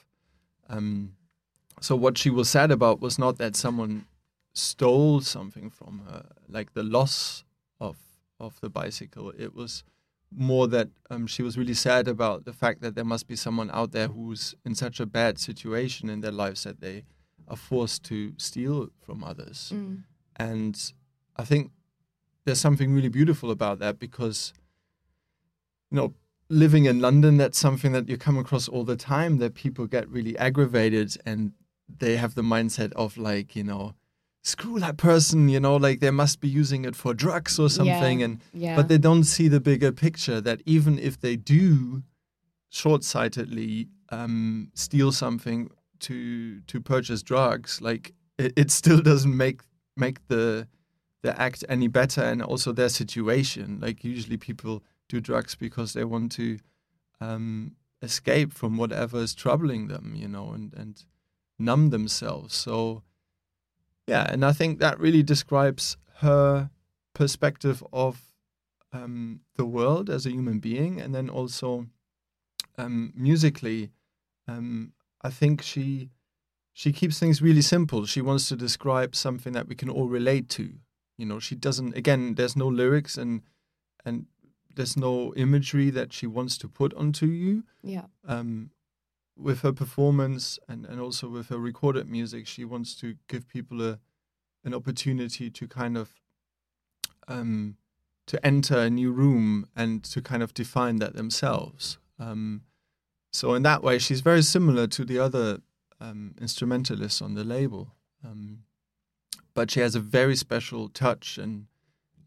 Um, so what she was sad about was not that someone stole something from her, like the loss of of the bicycle. It was more that um, she was really sad about the fact that there must be someone out there who's in such a bad situation in their lives that they are forced to steal from others. Mm. And I think there's something really beautiful about that because, you know, living in London, that's something that you come across all the time that people get really aggravated and they have the mindset of like, you know, screw that person, you know, like they must be using it for drugs or something. Yeah, and yeah. but they don't see the bigger picture that even if they do short-sightedly um, steal something to to purchase drugs, like it, it still doesn't make make the the act any better and also their situation. Like usually people do drugs because they want to um, escape from whatever is troubling them, you know, and and numb themselves. So yeah, and I think that really describes her perspective of um, the world as a human being, and then also um, musically, Um, I think she she keeps things really simple. She wants to describe something that we can all relate to. You know, she doesn't. Again, there's no lyrics and and there's no imagery that she wants to put onto you. Yeah. Um, with her performance and, and also with her recorded music, she wants to give people a an opportunity to kind of um, to enter a new room and to kind of define that themselves. Um, so in that way, she's very similar to the other um, instrumentalists on the label, um, but she has a very special touch and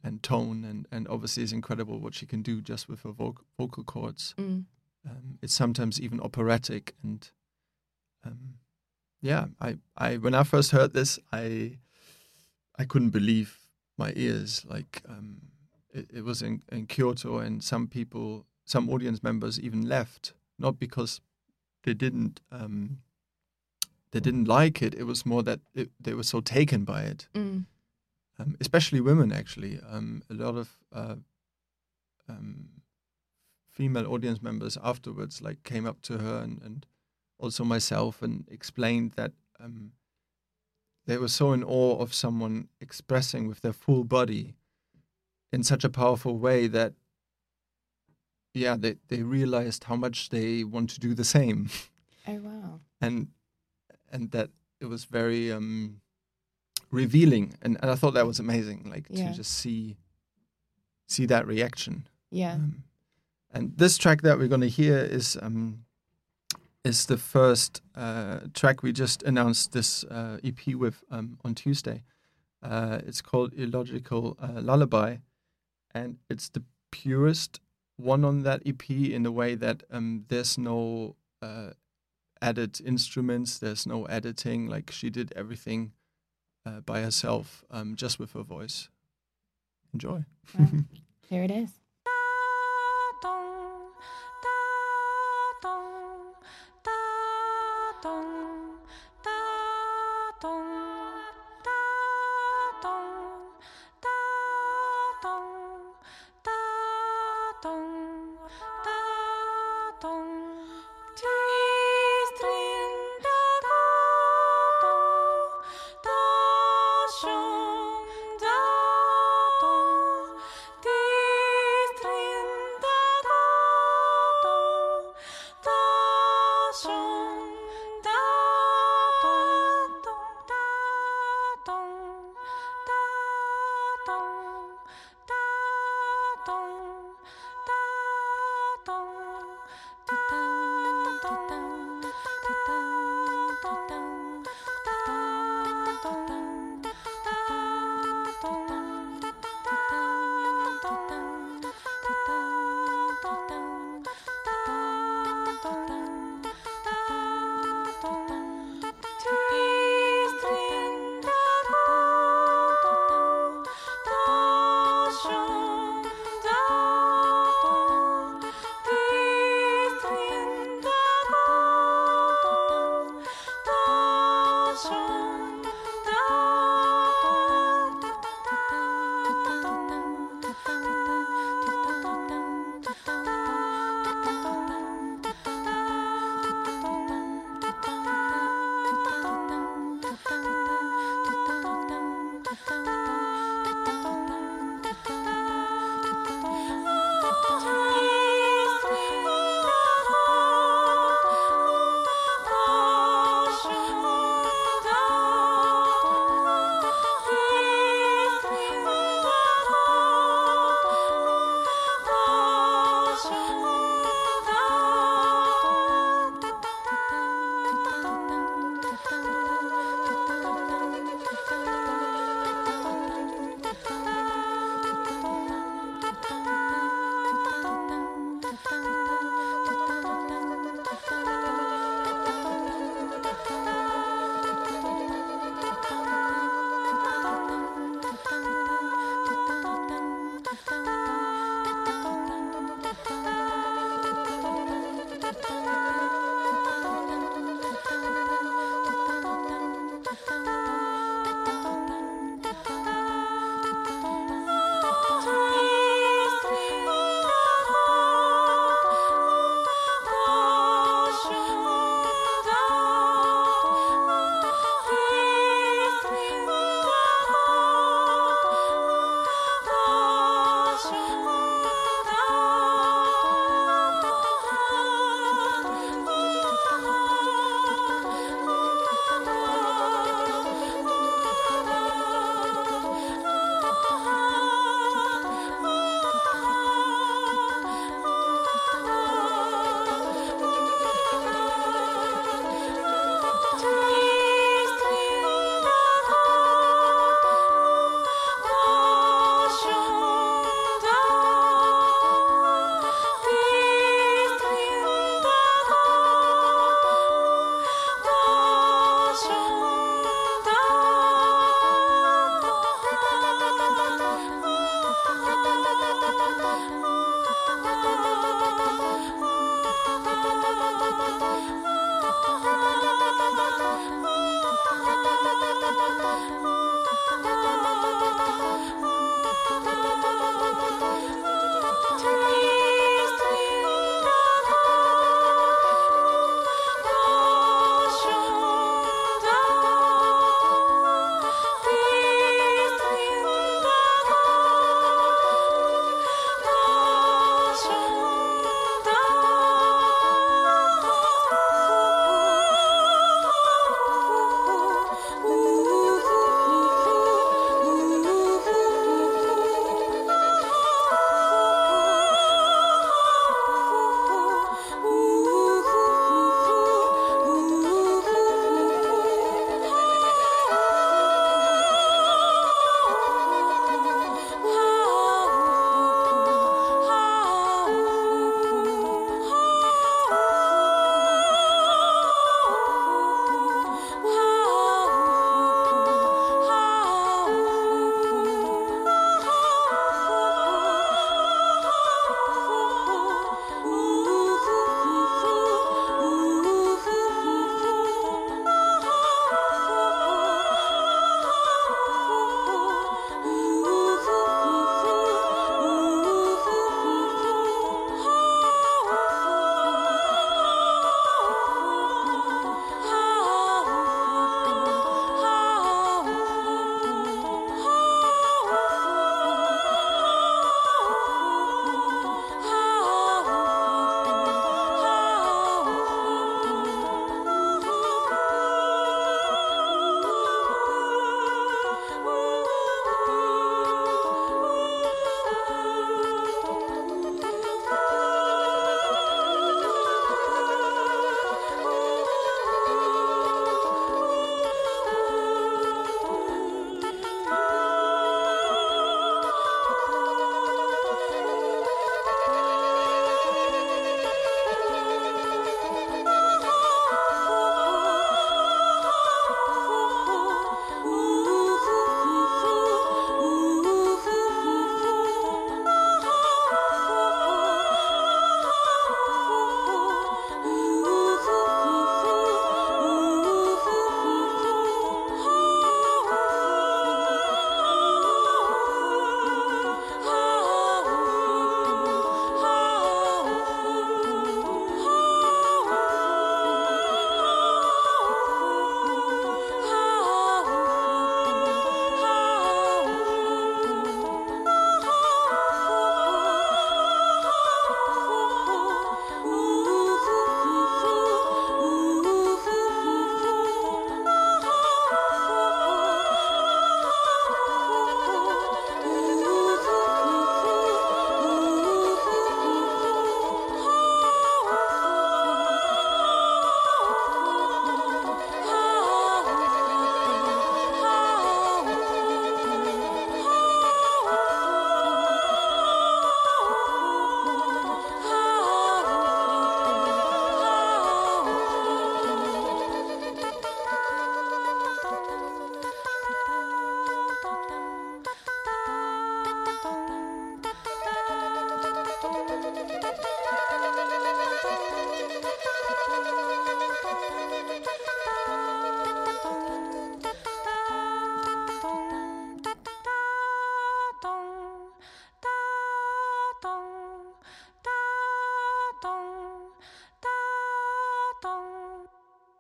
and tone, and and obviously is incredible what she can do just with her voc- vocal cords. Mm. Um, it's sometimes even operatic, and um, yeah, I, I when I first heard this, I I couldn't believe my ears. Like um, it, it was in, in Kyoto, and some people, some audience members even left, not because they didn't um, they didn't like it. It was more that it, they were so taken by it Mm. um, especially women actually um, a lot of uh, um, female audience members afterwards like came up to her and, and also myself and explained that um, they were so in awe of someone expressing with their full body in such a powerful way that yeah they, they realized how much they want to do the same Oh wow. and and that it was very um revealing and, and I thought that was amazing like Yeah. to just see see that reaction Yeah. um, and this track that we're going to hear is um is the first uh track we just announced this uh, EP with um on Tuesday uh it's called Illogical uh, Lullaby and it's the purest one on that EP in a way that um there's no uh added instruments. There's no editing. Like she did everything uh, by herself, um, just with her voice. Enjoy. Wow. Here it is.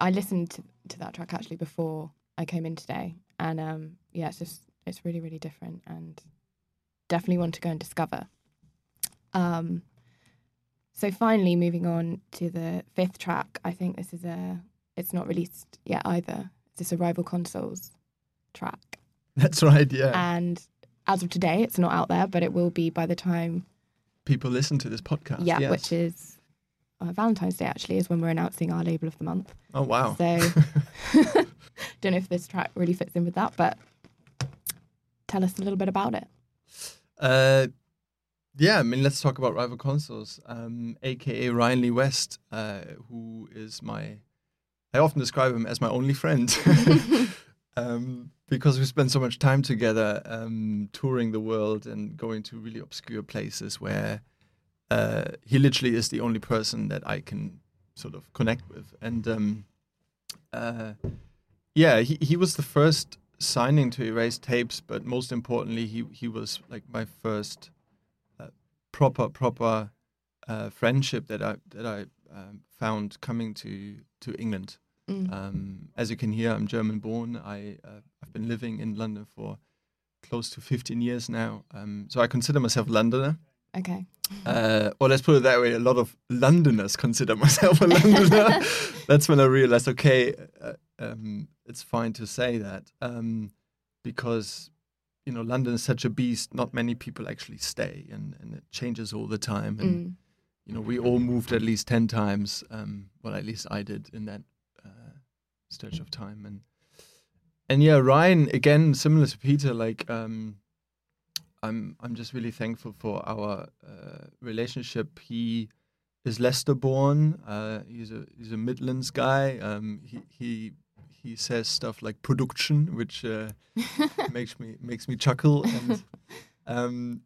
I listened to, to that track actually before I came in today, and um, yeah, it's just it's really really different, and definitely want to go and discover. Um, so finally, moving on to the fifth track, I think this is a it's not released yet either. It's this Arrival Consoles track, That's right. Yeah. and as of today, it's not out there, but it will be by the time People listen to this podcast. yeah, yes. which is uh, Valentine's Day actually is when we're announcing our label of the month. oh wow. So don't know if this track really fits in with that, but tell us a little bit about it. Uh, yeah, I mean, let's talk about rival consoles, um, aka Ryan Lee West, uh, who is my. I often describe him as my only friend um, because we spend so much time together um, touring the world and going to really obscure places where uh, he literally is the only person that I can sort of connect with. And um, uh, yeah, he, he was the first signing to Erased Tapes, but most importantly, he he was like my first uh, proper proper uh, friendship that I that I um, found coming to to England. Mm. Um, as you can hear, I'm German born. I uh, I've been living in London for close to 15 years now. Um, so I consider myself Londoner. Okay. Uh, or let's put it that way: a lot of Londoners consider myself a Londoner. That's when I realized, okay, uh, um, it's fine to say that um, because you know London is such a beast. Not many people actually stay, and, and it changes all the time. And Mm. you know, we all moved at least ten times. Um, well, at least I did in that uh, stretch of time. And and yeah, Ryan again, similar to Peter, like um, I'm I'm just really thankful for our uh, relationship. He is Leicester born. Uh, he's a he's a Midlands guy. Um, he he he says stuff like production, which uh, makes me makes me chuckle. And um,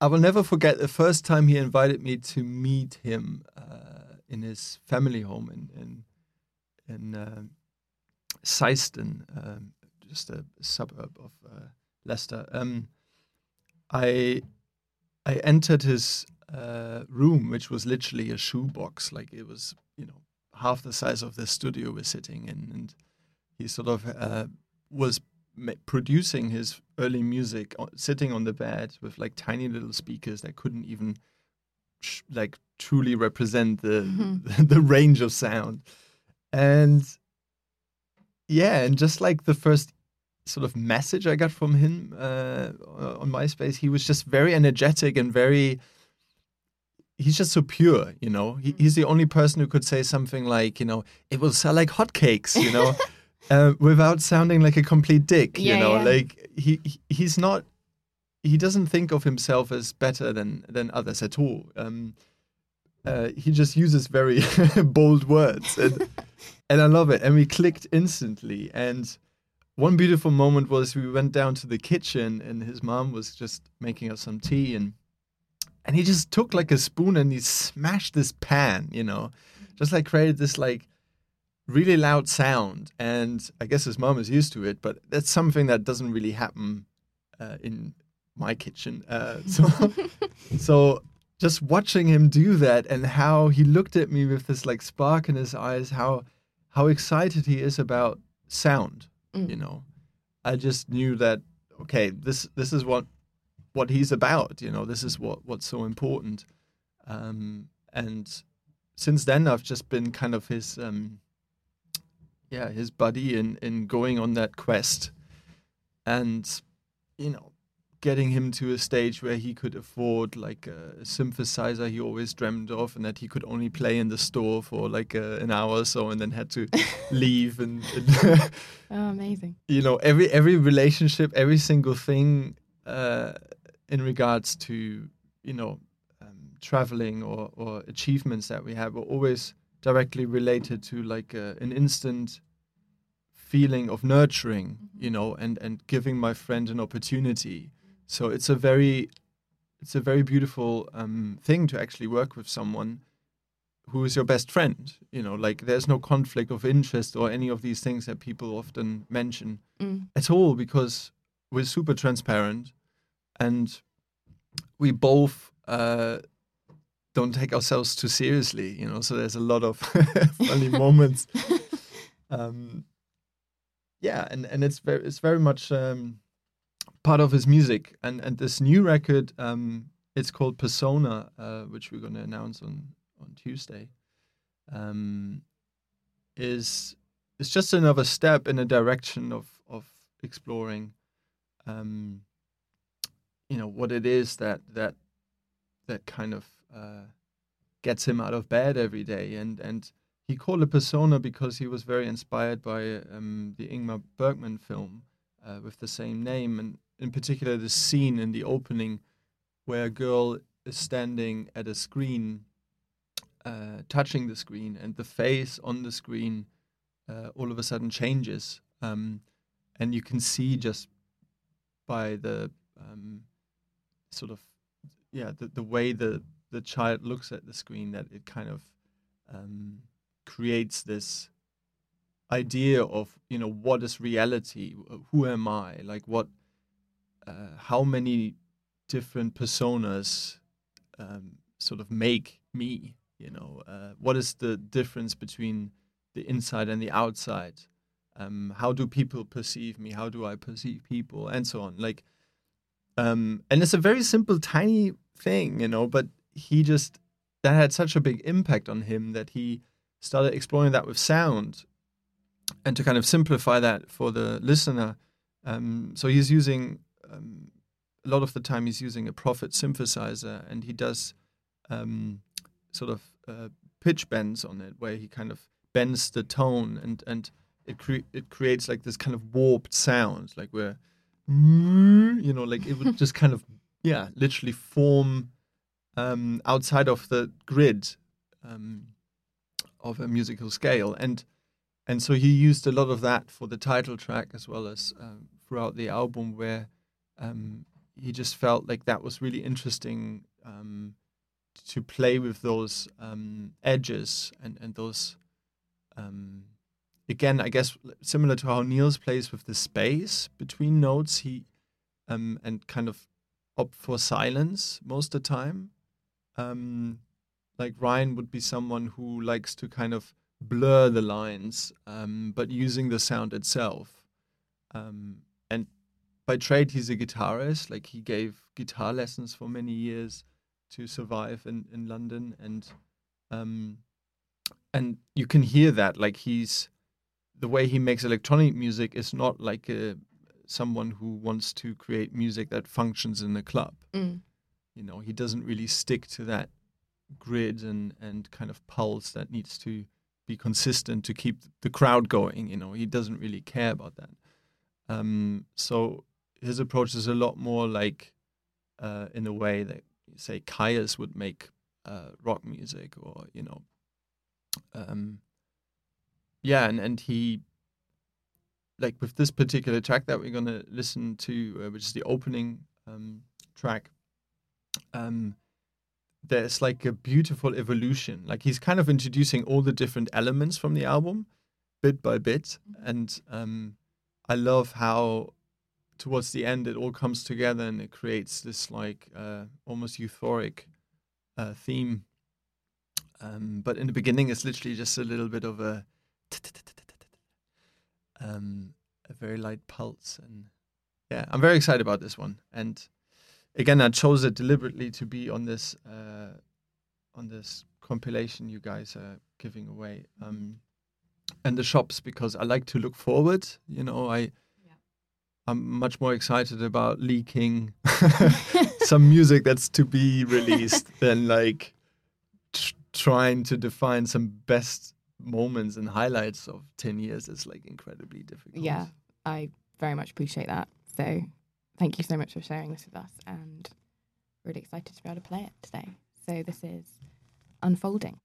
I will never forget the first time he invited me to meet him uh, in his family home in in in um Syston, um, just a suburb of uh, Leicester. Um, I I entered his uh, room, which was literally a shoebox, like it was you know half the size of the studio we're sitting in, and he sort of uh, was producing his early music sitting on the bed with like tiny little speakers that couldn't even sh- like truly represent the the range of sound. And yeah and just like the first sort of message i got from him uh, on myspace he was just very energetic and very he's just so pure you know? He, he's the only person who could say something like you know it will sell like hotcakes you know? Uh, without sounding like a complete dick you know? yeah. like he he- he's not he doesn't think of himself as better than than others at all. Um uh, he just uses very bold words and and I love it. And we clicked instantly and one beautiful moment was we went down to the kitchen and his mom was just making us some tea and and he just took like a spoon and he smashed this pan you know just like created this like really loud sound. And i guess his mom is used to it but that's something that doesn't really happen uh, in my kitchen uh, so so just watching him do that and how he looked at me with this like spark in his eyes how how excited he is about sound Mm. you know? I just knew that okay this this is what what he's about you know? This is what what's so important. Um and since then i've just been kind of his um yeah his buddy in in going on that quest. And you know getting him to a stage where he could afford like a synthesizer he always dreamed of and that he could only play in the store for like a, an hour or so and then had to leave and, and Oh, amazing. you know every every relationship every single thing uh, in regards to you know um, traveling or or achievements that we have are always directly related to like uh, an instant feeling of nurturing you know and and giving my friend an opportunity so it's a very it's a very beautiful um, thing to actually work with someone who is your best friend you know like there's no conflict of interest or any of these things that people often mention Mm. at all because we're super transparent and we both uh, don't take ourselves too seriously you know so there's a lot of funny moments um, yeah, and and it's very it's very much um, part of his music. And and this new record, um, it's called Persona, uh, which we're going to announce on on Tuesday. Um, is it's just another step in a direction of of exploring, um, you know, what it is that that that kind of uh, gets him out of bed every day, and and he called it persona because he was very inspired by um, the Ingmar Bergman film uh, with the same name, and in particular the scene in the opening where a girl is standing at a screen, uh, touching the screen, and the face on the screen uh, all of a sudden changes, um, and you can see just by the um, sort of yeah the, the way the the child looks at the screen that it kind of um, creates this idea of you know what is reality? Who am i? Like what uh, how many different personas um, sort of make me you know? Uh, what is the difference between the inside and the outside? Um, how do people perceive me? How do i perceive people? And so on. Like um, and it's a very simple tiny thing you know but he just that had such a big impact on him that he started exploring that with sound. And to kind of simplify that for the listener um, so he's using um, a lot of the time he's using a Prophet synthesizer and he does um, sort of uh, pitch bends on it where he kind of bends the tone and and it cre- it creates like this kind of warped sound like where you know like it would just kind of yeah literally form um, outside of the grid um, of a musical scale. And and so he used a lot of that for the title track as well as um, throughout the album where um, he just felt like that was really interesting um, to play with those um, edges and and those um, again I guess similar to how Nils plays with the space between notes he um, and kind of opt for silence most of the time. Um, like Ryan would be someone who likes to kind of blur the lines but using the sound itself and by trade he's a guitarist like he gave guitar lessons for many years to survive in, in london and um and you can hear that like he's the way he makes electronic music is not like a, someone who wants to create music that functions in a club Mm. you know he doesn't really stick to that grid and and kind of pulse that needs to be consistent to keep the crowd going you know he doesn't really care about that um so his approach is a lot more like uh, in a way that say Kaius would make uh, rock music or you know um, yeah and, and he like with this particular track that we're going to listen to uh, which is the opening um, track um, there's like a beautiful evolution. Like he's kind of introducing all the different elements from the album bit by bit. And um, I love how towards the end it all comes together and it creates this like uh, almost euphoric uh, theme. Um, but in the beginning, it's literally just a little bit of a um, a very light pulse, and yeah, I'm very excited about this one. And again, I chose it deliberately to be on this uh, on this compilation you guys are giving away. Um, and the shops because I like to look forward. You know, I I'm much more excited about leaking some music that's to be released than like tr- trying to define some best moments and highlights of 10 years It's like incredibly difficult. Yeah, I very much appreciate that. So thank you so much for sharing this with us and really excited to be able to play it today. So this is Unfolding.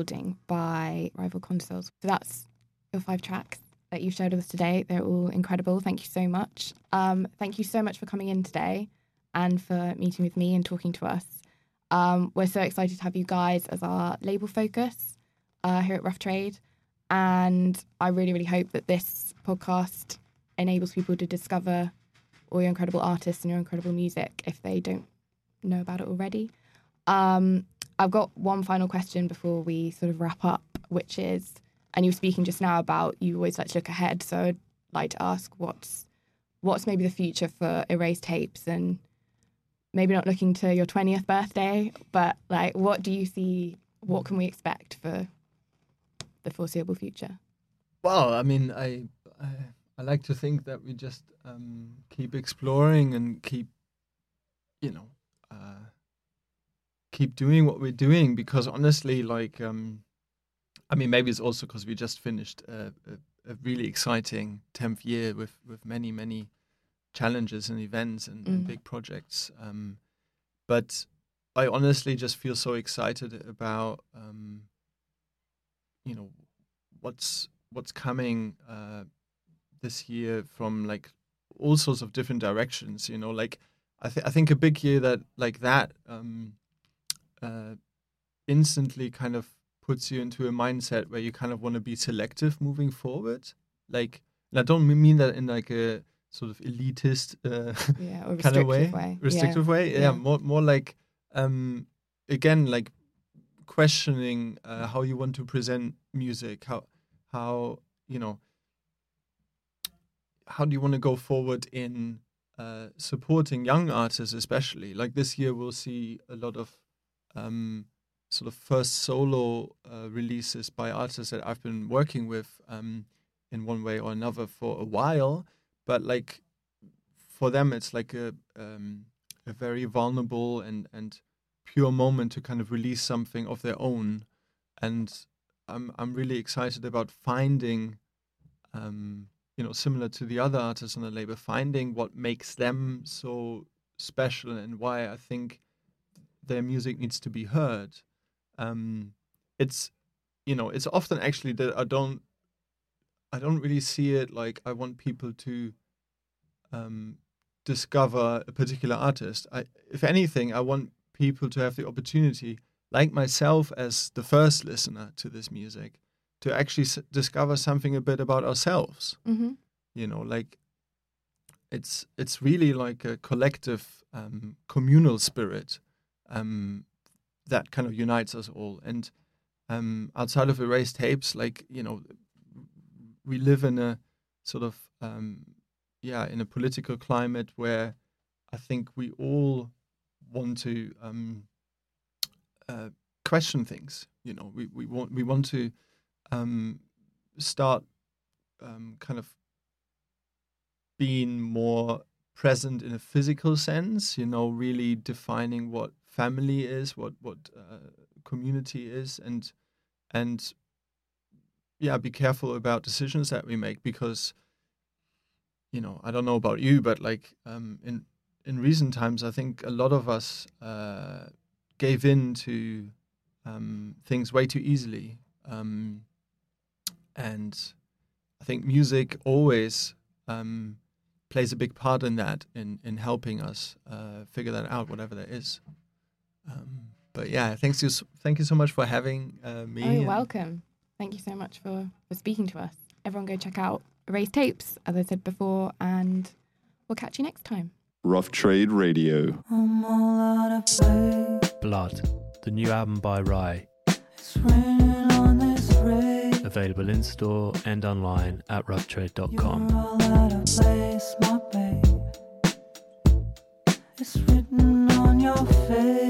Was Unfolding by Rival Consoles. So that's your five tracks that you've shared with us today. They're all incredible. Thank you so much. Um, thank you so much for coming in today and for meeting with me and talking to us. Um, we're so excited to have you guys as our label focus uh, here at Rough Trade. And I really, really hope that this podcast enables people to discover all your incredible artists and your incredible music if they don't know about it already. Um, I've got one final question before we sort of wrap up, which is, and you were speaking just now about you always like to look ahead. So I'd like to ask what's what's maybe the future for Erased Tapes and maybe not looking to your 20th birthday, but like what do you see, what can we expect for the foreseeable future? Well, I mean, I, I I like to think that we just um, keep exploring and keep, you know, uh, keep doing what we're doing because honestly, like, um, I mean, maybe it's also because we just finished a, a, a, really exciting tenth year with with many many challenges and events and, and Mm. big projects. Um, but I honestly just feel so excited about, um, you know, what's what's coming uh, this year from like all sorts of different directions. You know, like I think I think a big year that like that um, uh, instantly kind of puts you into a mindset where you kind of want to be selective moving forward. Like, and I don't mean that in like a sort of elitist uh, Yeah, kind of way, way. restrictive way. Yeah, Yeah. more more like um, again like questioning uh, how you want to present music, how how you know how do you want to go forward in uh, supporting young artists, especially like this year we'll see a lot of um, sort of first solo uh, releases by artists that I've been working with um, in one way or another for a while, but like for them it's like a um, a very vulnerable and and pure moment to kind of release something of their own, and I'm I'm really excited about finding, um, you know, similar to the other artists on the label, finding what makes them so special and why I think their music needs to be heard. Um, it's you know it's often actually that I don't I don't really see it like I want people to um, discover a particular artist. I, if anything, I want people to have the opportunity, like myself as the first listener to this music, to actually s- discover something a bit about ourselves. Mm-hmm. You know, like it's it's really like a collective um, communal spirit um, that kind of unites us all. And um, outside of erased tapes, like you know, we live in a sort of um, yeah in a political climate where I think we all want to um, uh, question things. You know, we, we want we want to um, start um, kind of being more present in a physical sense. You know, really defining what family is, what what uh, community is, and and yeah, be careful about decisions that we make because you know I don't know about you, but like um, in in recent times, I think a lot of us uh, gave in to um, things way too easily, um, and I think music always um, plays a big part in that, in in helping us uh, figure that out, whatever that is. Um, but yeah, thanks you, thank you so much for having uh, me. Oh, you're welcome. Thank you so much for, for speaking to us. Everyone go check out Erased Tapes, as I said before, and we'll catch you next time. Rough Trade Radio. I'm all out of. Blood, the new album by Rhye, It's on this available in store and online at You're roughtrade.com. all out of place, my babe. It's written on your face.